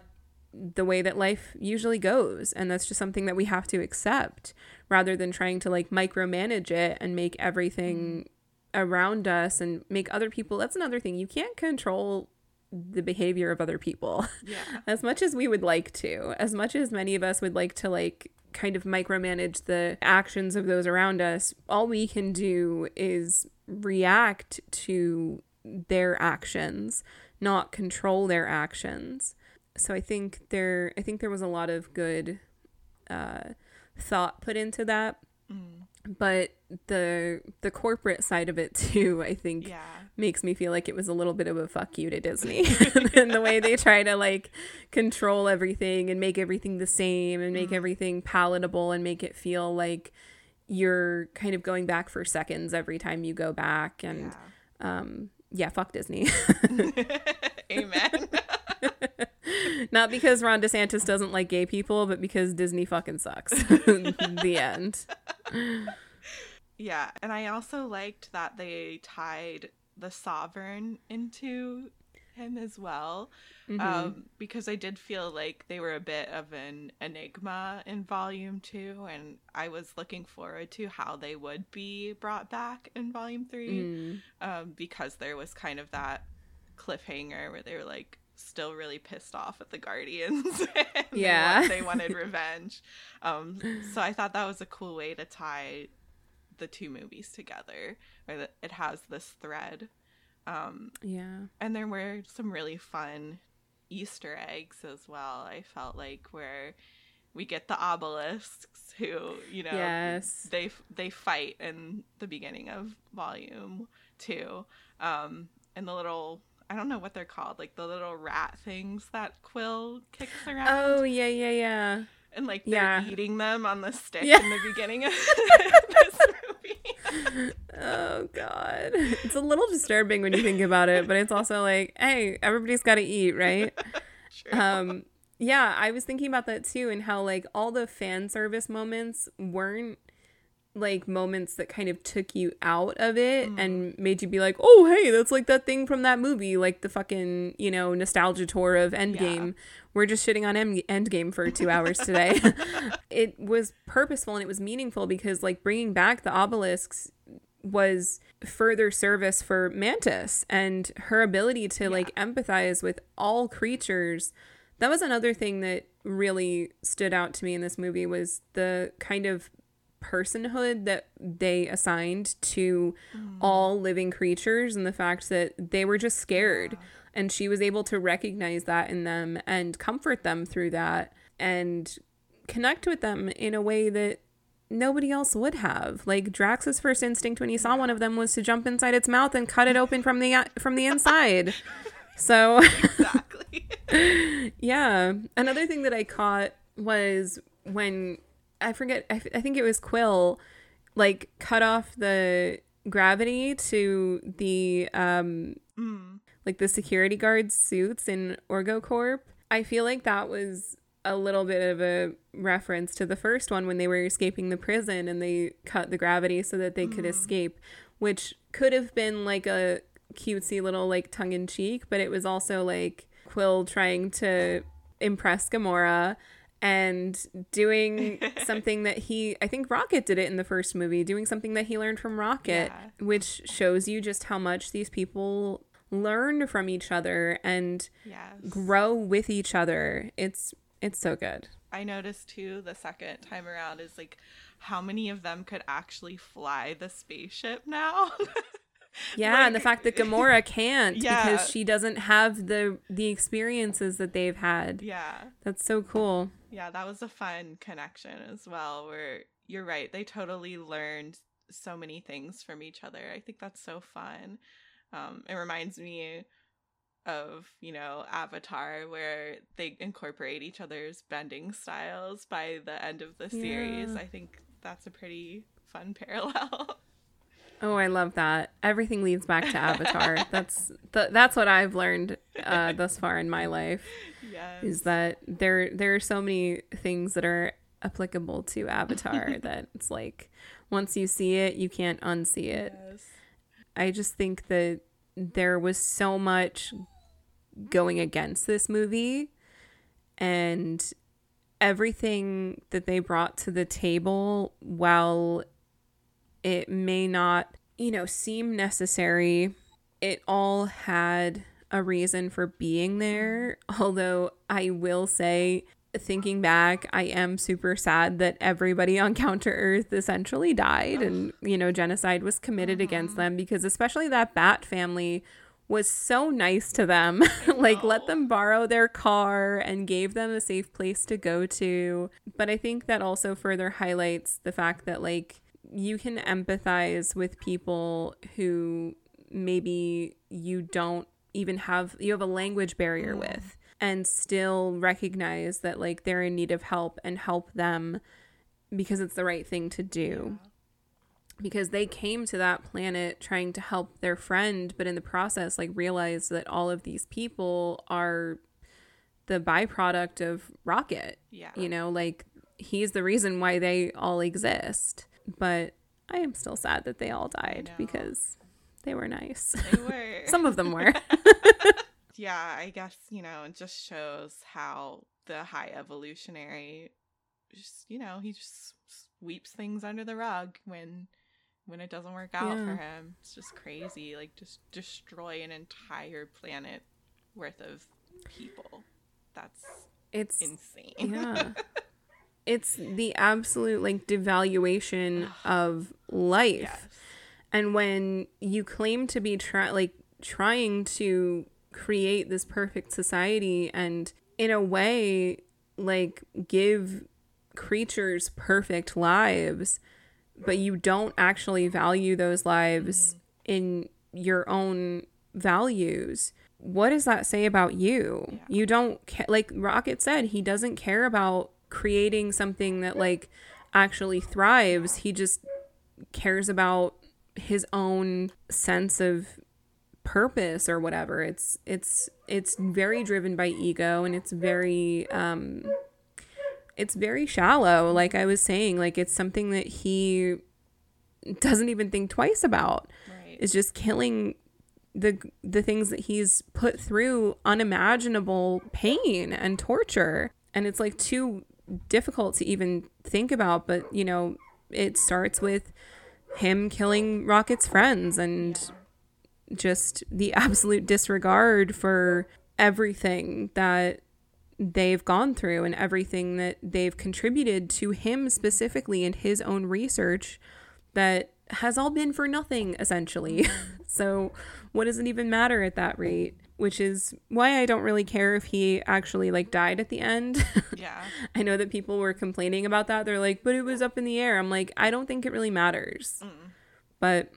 the way that life usually goes and that's just something that we have to accept rather than trying to like micromanage it and make everything around us and make other people that's another thing. You can't control the behavior of other people. Yeah. (laughs) as much as we would like to as much as many of us would like to like kind of micromanage the actions of those around us all we can do is react to their actions not control their actions so i think there i think there was a lot of good uh thought put into that. But the the corporate side of it (laughs) too i think Yeah. makes me feel like it was a little bit of a fuck you to Disney (laughs) and the way they try to like control everything and make everything the same and make everything palatable and make it feel like you're kind of going back for seconds every time you go back and um yeah fuck Disney. (laughs) Amen. (laughs) not because Ron DeSantis doesn't like gay people but because Disney fucking sucks (laughs) the end yeah, and I also liked that they tied the sovereign into him as well. Mm-hmm. Um, because I did feel like they were a bit of an enigma in volume two, and I was looking forward to how they would be brought back in volume three. Mm. um, because there was kind of that cliffhanger where they were like still really pissed off at the guardians (laughs) and they Yeah. want- they, wanted revenge um, so i thought that was a cool way to tie the two movies together or that it has this thread um, yeah and there were some really fun easter eggs as well i felt like where we get the obelisks who you know Yes. they they fight in the beginning of volume two um and the little i don't know what they're called like the little rat things that quill kicks around oh yeah yeah yeah and like they're yeah. eating them on the stick Yeah. in the beginning of (laughs) this movie Oh god. It's a little disturbing when you think about it, but it's also like, hey, everybody's got to eat, right? (laughs) True. Um yeah, I was thinking about that too and how like all the fan service moments weren't like moments that kind of took you out of it mm. and made you be like, "Oh, hey, that's like that thing from that movie, like the fucking, you know, nostalgia tour of Endgame. We're just shitting on Em- Endgame for 2 hours (laughs) today." (laughs) it was purposeful and it was meaningful because like bringing back the obelisks was further service for Mantis and her ability to like empathize with all creatures. That was another thing that really stood out to me in this movie was the kind of personhood that they assigned to mm. all living creatures and the fact that they were just scared and she was able to recognize that in them and comfort them through that and connect with them in a way that nobody else would have. Like Drax's first instinct when he saw one of them was to jump inside its mouth and cut it open from the uh, from the (laughs) inside. So, exactly (laughs) yeah. Another thing that I caught was when I forget. I, I think it was Quill, like cut off the gravity to the um Mm. like the security guard suits in OrgoCorp. I feel like that was a little bit of a reference to the first one when they were escaping the prison and they cut the gravity so that they could escape, which could have been like a cutesy little like tongue in cheek, but it was also like Quill trying to impress Gamora and doing (laughs) something that he I think Rocket did it in the first movie, doing something that he learned from Rocket, Yeah. which shows you just how much these people learn from each other and Yes. grow with each other. It's it's so good. I noticed too the second time around is like how many of them could actually fly the spaceship now? (laughs) Yeah, and the fact that Gamora (laughs) can't Yeah. because she doesn't have the the experiences that they've had. yeah. That's so cool. Yeah, that was a fun connection as well where you're right, they totally learned so many things from each other. I think that's so fun. Um it reminds me of, you know, Avatar where they incorporate each other's bending styles by the end of the series. Yeah. I think that's a pretty fun (laughs) parallel. Oh, I love that. Everything leads back to Avatar. (laughs) that's th- that's what I've learned uh, thus far in my life yes. is that there there are so many things that are applicable to Avatar (laughs) that it's like once you see it, you can't unsee it. Yes. I just think that there was so much going against this movie and everything that they brought to the table while it may not, you know, seem necessary, it all had a reason for being there. (laughs) Although I will say thinking back, I am super sad that everybody on Counter Earth essentially died and, you know, genocide was committed against mm-hmm. them because, especially that Bat family, was so nice to them. (laughs) like, let them borrow their car and gave them a safe place to go to. But I think that also further highlights the fact that, like, you can empathize with people who maybe you don't even have you have a language barrier mm. with and still recognize that like they're in need of help and help them because it's the right thing to do. Because they came to that planet trying to help their friend but in the process like realized that all of these people are the byproduct of rocket Yeah. you know like he's the reason why they all exist but i am still sad that they all died because they were nice They (laughs) were. some of them were (laughs) (laughs) yeah, I guess, you know, it just shows how the high evolutionary just, you know, he just sweeps things under the rug when when it doesn't work out for him. It's just crazy. Like just destroy an entire planet worth of people. That's it's insane. yeah it's the absolute like devaluation (sighs) of life. Yes. and when you claim to be try- like trying to create this perfect society and in a way like give creatures perfect lives but you don't actually value those lives mm-hmm. in your own values what does that say about you? You don't ca- like rocket said he doesn't care about creating something that like actually thrives. He just cares about his own sense of purpose or whatever. It's it's it's very driven by ego and it's very um it's very shallow. Like i was saying like it's something that he doesn't even think twice about. Right. is just killing the the things that he's put through unimaginable pain and torture. And it's like too difficult to even think about but you know it starts with him killing rocket's friends and just the (laughs) absolute disregard for everything that they've gone through and everything that they've contributed to him specifically in his own research that has all been for nothing essentially. (laughs) so what does it even matter at that rate? Which is why I don't really care if he actually like died at the end. (laughs) Yeah. I know that people were complaining about that. They're like, "But it was up in the air." I'm like, "I don't think it really matters." But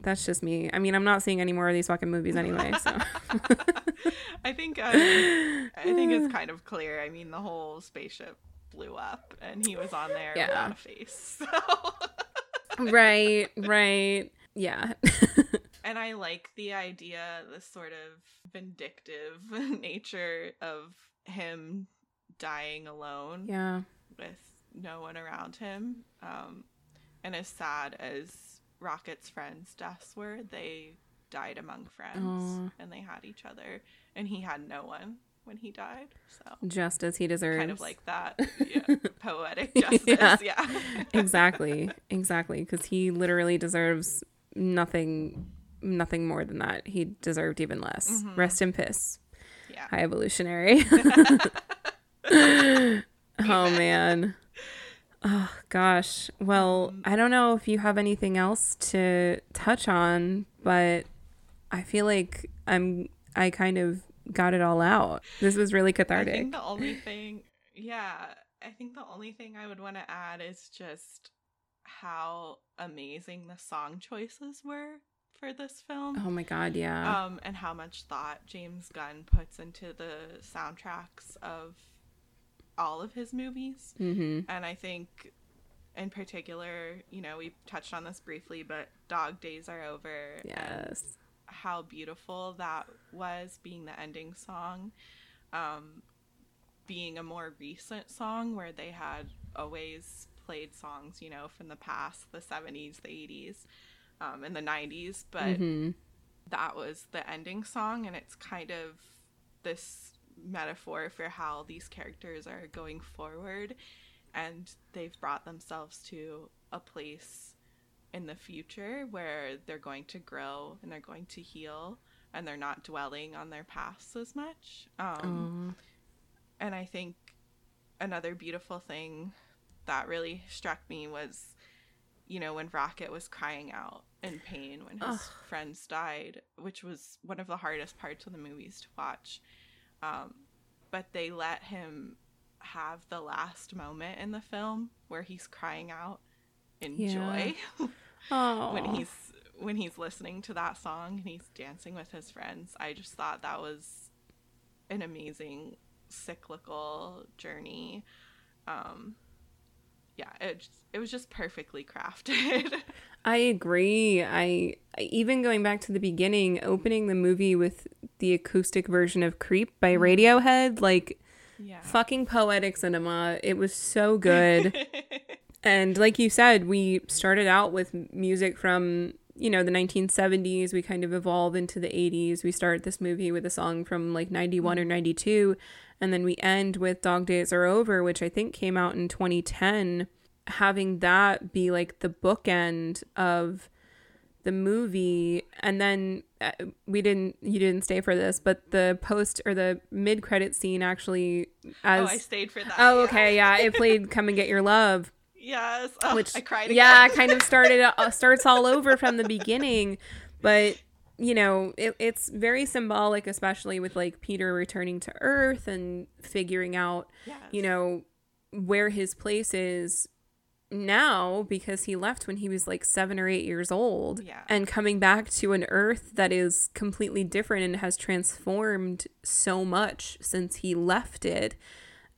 that's just me. I mean, I'm not seeing any more of these fucking movies anyway, so (laughs) I think um, I think it's kind of clear. I mean, the whole spaceship blew up and he was on there Yeah. without a face. (laughs) So right, right. Yeah. And I like the idea, the sort of vindictive (laughs) nature of him dying alone yeah. with no one around him. Um, and as sad as Rocket's friends' deaths were, they died among friends Aw. and they had each other, and he had no one when he died. So Just as he deserves. kind of like that, (laughs) yeah, poetic justice. Yeah, exactly. Exactly. Because he literally deserves nothing nothing more than that. He deserved even less. Mhm. Rest in piss. yeah. High evolutionary. (laughs) (laughs) oh man. Oh gosh. Well, Um, I don't know if you have anything else to touch on, but I feel like I'm I kind of got it all out. This was really cathartic. I think the (laughs) only thing, yeah, I think the only thing I would want to add is just how amazing the song choices were for this film. Oh my god, yeah. um, and how much thought James Gunn puts into the soundtracks of all of his movies. mhm. And I think, in particular, you know, we touched on this briefly, but Dog Days Are Over. Yes. how beautiful that was being the ending song. Um, being a more recent song where they had always played songs, you know, from the past, the 70s, the 80s, um, and the 90s, but Mhm. that was the ending song and it's kind of this metaphor for how these characters are going forward and they've brought themselves to a place in the future where they're going to grow and they're going to heal and they're not dwelling on their past as much um, and I think another beautiful thing that really struck me was, you know, when Rocket was crying out in pain when his Ugh. friends died, which was one of the hardest parts of the movies to watch. Um, but they let him have the last moment in the film where he's crying out in Yeah. joy (laughs) when he's when he's listening to that song and he's dancing with his friends i just thought that was an amazing cyclical journey um yeah it just, it was just perfectly crafted (laughs) I agree. I even going back to the beginning, opening the movie with the acoustic version of "Creep" by mm-hmm. Radiohead, like yeah fucking poetic cinema. It was so good. (laughs) and like you said, we started out with music from you know the 1970s. We kind of evolve into the 80s. We start this movie with a song from like 91 or mm-hmm. 92, and then we end with "Dog Days Are Over," which I think came out in 2010. Having that be like the bookend of the movie and then uh, we didn't you didn't stay for this but the post or the mid credit scene actually as oh i stayed for that Oh, okay, yeah. It played "Come and Get Your Love," yes oh, which i cried yeah, kind of started uh, starts all over from the beginning, but you know, it, it's very symbolic, especially with like Peter returning to Earth and figuring out, Yes. you know, where his place is now because he left when he was like seven or eight years old Yeah. and coming back to an earth that is completely different and has transformed so much since he left it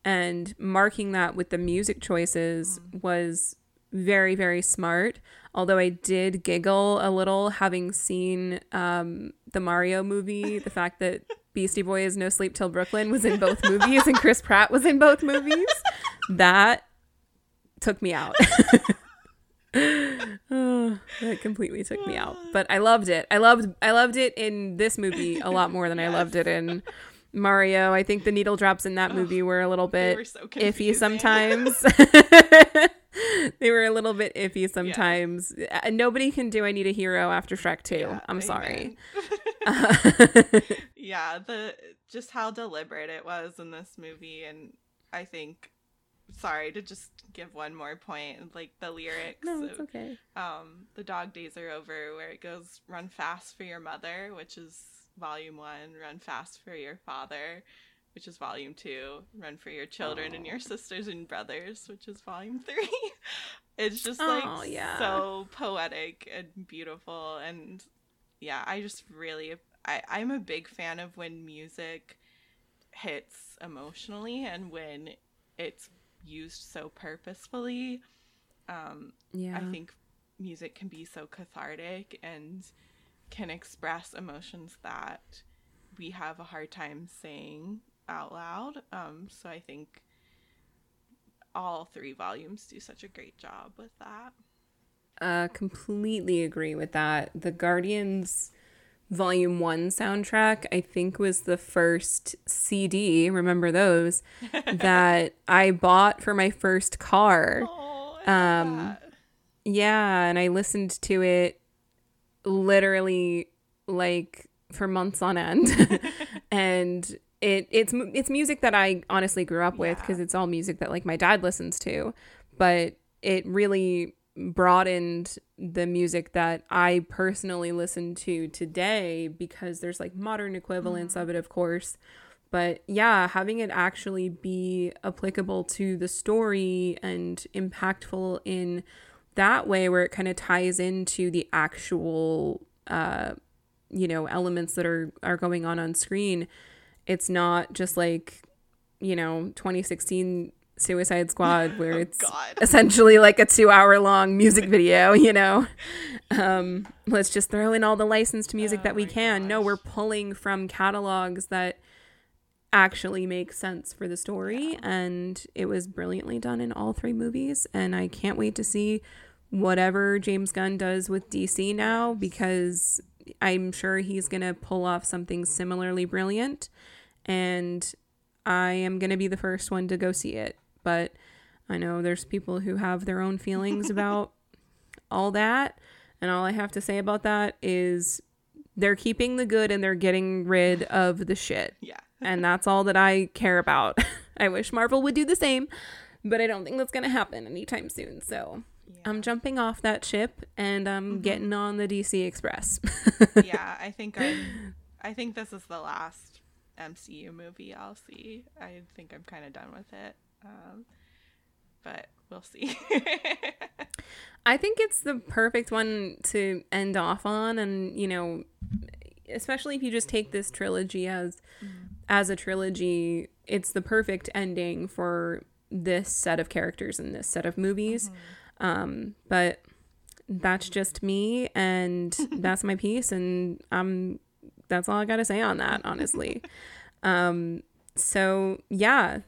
and marking that with the music choices mm-hmm. was very very smart although i did giggle a little having seen um, the mario movie the fact that beastie Boy is no sleep till brooklyn was in both (laughs) movies and chris pratt was in both movies that took me out. (laughs) Oh, that completely took me out. But i loved it. I loved i loved it in this movie a lot more than i loved it in mario. I think the needle drops in that movie were a little bit so iffy sometimes. (laughs) (laughs) they were a little bit iffy sometimes. Uh, Nobody can do I Need a Hero after Shrek 2. Yeah, I'm sorry. (laughs) (laughs) yeah the just how deliberate it was in this movie and i think sorry to just give one more point like the lyrics no, it's of, okay. um the dog days are over where it goes run fast for your mother which is volume one run fast for your father which is volume two run for your children and your sisters and brothers which is volume three (laughs) it's just like Aw, yeah. so poetic and beautiful and yeah i just really I, i'm a big fan of when music hits emotionally and when it's used so purposefully. Um, Yeah. I think music can be so cathartic and can express emotions that we have a hard time saying out loud. Um, so I think all three volumes do such a great job with that. Uh, completely agree with that. The Guardians Volume 1 soundtrack, I think, was the first CD, remember those, (laughs) that I bought for my first car. Oh, Um. Yeah, and I listened to it literally like for months on end. (laughs) and it it's it's music that I honestly grew up with Yeah. because it's all music that like my dad listens to, but it really broadened the music that I personally listen to today because there's like modern equivalents of it of course. But yeah, having it actually be applicable to the story and impactful in that way where it kind of ties into the actual uh you know elements that are are going on on screen it's not just like you know 2016 suicide squad where it's God. essentially like a two hour long music video (laughs) you know? Um let's just throw in all the licensed music Oh that we can. No we're pulling from catalogs that actually make sense for the story and it was brilliantly done in all three movies and i can't wait to see whatever james gunn does with dc now because i'm sure he's going to pull off something similarly brilliant and i am going to be the first one to go see it but i know there's people who have their own feelings (laughs) about all that and all i have to say about that is they're keeping the good and they're getting rid of the shit Yeah. and that's all that I care about. (laughs) I wish Marvel would do the same, but I don't think that's going to happen anytime soon. So I'm jumping off that ship and I'm mm-hmm. getting on the DC Express. (laughs) yeah, I think I'm. I think this is the last MCU movie I'll see. I think I'm kind of done with it, um, but we'll see. (laughs) I think it's the perfect one to end off on, and you know, especially if you just take this trilogy as as a trilogy, it's the perfect ending for this set of characters in this set of movies. Um, but that's just me, and (laughs) that's my piece, and um, that's all I got to say on that, honestly. (laughs) um, so yeah,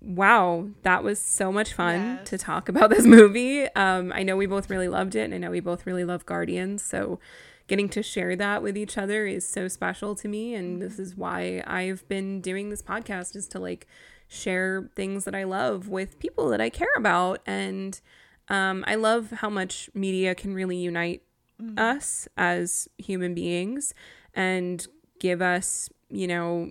wow, that was so much fun Yes. to talk about this movie. Um, I know we both really loved it, and I know we both really love Guardians. So getting to share that with each other is so special to me, and this is why I've been doing this podcast is to like share things that I love with people that I care about, and um, I love how much media can really unite us as human beings and give us, you know,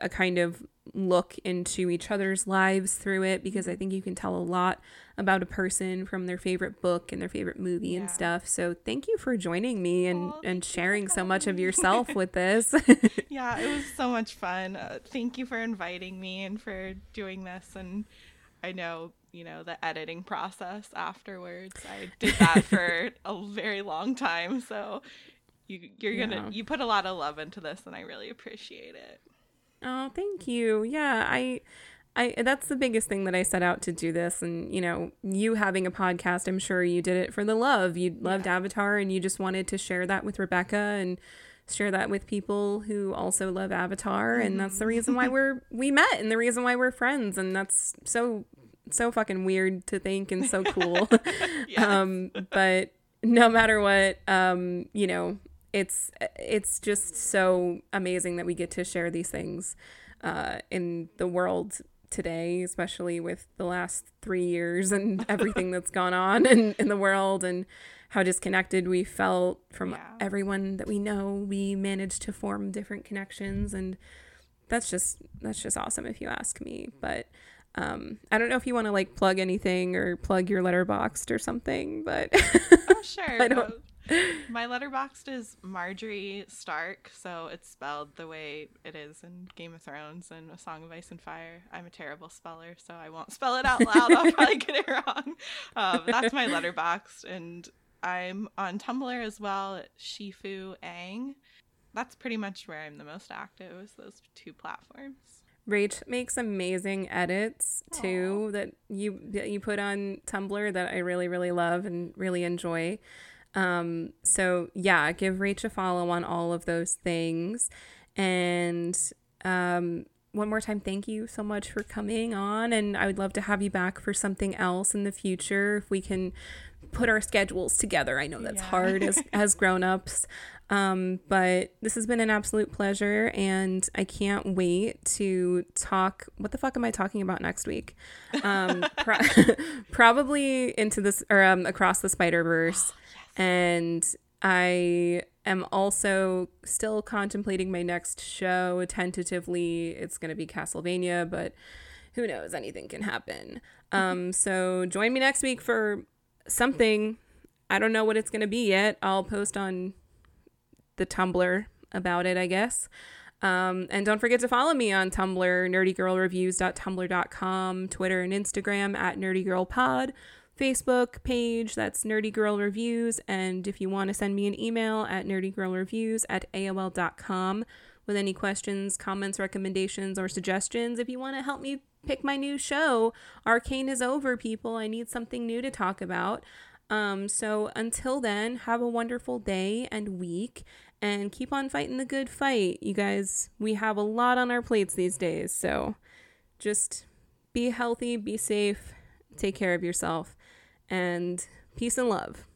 a kind of look into each other's lives through it because I think you can tell a lot about a person from their favorite book and their favorite movie and stuff. So thank you for joining me and, Aw, and thank you for sharing so much of yourself (laughs) with this. (laughs) yeah, it was so much fun. Uh, thank you for inviting me and for doing this. And I know, you know, the editing process afterwards. I did that for (laughs) a very long time. So you, you're Yeah. gonna you put a lot of love into this, and I really appreciate it. Oh, thank you. Yeah, I I that's the biggest thing that I set out to do this and you know, you having a podcast, I'm sure you did it for the love. You loved Avatar and you just wanted to share that with Rebecca and share that with people who also love Avatar and that's the reason why we're we met and the reason why we're friends and that's so so fucking weird to think and so cool. (laughs) (laughs) um but no matter what, um, you know, it's it's just so amazing that we get to share these things uh, in the world today, especially with the last three years and (laughs) everything that's gone on in, in the world and how disconnected we felt from Yeah. everyone that we know. We managed to form different connections and that's just that's just awesome if you ask me. But um, I don't know if you want to like plug anything or plug your Letterboxd or something, but Oh, sure. (laughs) I don't- (laughs) My Letterboxd is Margaery Stark, so it's spelled the way it is in Game of Thrones and A Song of Ice and Fire. I'm a terrible speller, so I won't spell it out loud. I'll (laughs) probably get it wrong. Um, that's my Letterboxd, and I'm on Tumblr as well at Shifu Aang. That's pretty much where I'm the most active. Is those two platforms. Rach makes amazing edits too Aww. that you that you put on Tumblr that I really really love and really enjoy. Um, so yeah, give Rach a follow on all of those things. And um, one more time, thank you so much for coming on. And I would love to have you back for something else in the future if we can put our schedules together. I know that's yeah. hard as, (laughs) as grown ups. Um, but this has been an absolute pleasure, and I can't wait to talk. What the fuck am I talking about next week? Um, (laughs) pro- (laughs) probably into this or um, across the Spider Verse. And I am also still contemplating my next show. Tentatively, it's going to be Castlevania, but who knows? Anything can happen. Um, so join me next week for something. I don't know what it's going to be yet. I'll post on the Tumblr about it, I guess. Um, and don't forget to follow me on Tumblr, nerdygirlreviews.tumblr.com, Twitter and Instagram at nerdygirlpod, Facebook page, that's Nerdy Girl Reviews. And if you want to send me an email at nerdygirlreviews at AOL.com with any questions, comments, recommendations, or suggestions, if you want to help me pick my new show, Arcane is over, people. I need something new to talk about. Um, so until then, have a wonderful day and week and keep on fighting the good fight. You guys, we have a lot on our plates these days. So just be healthy, be safe, take care of yourself, and peace and love.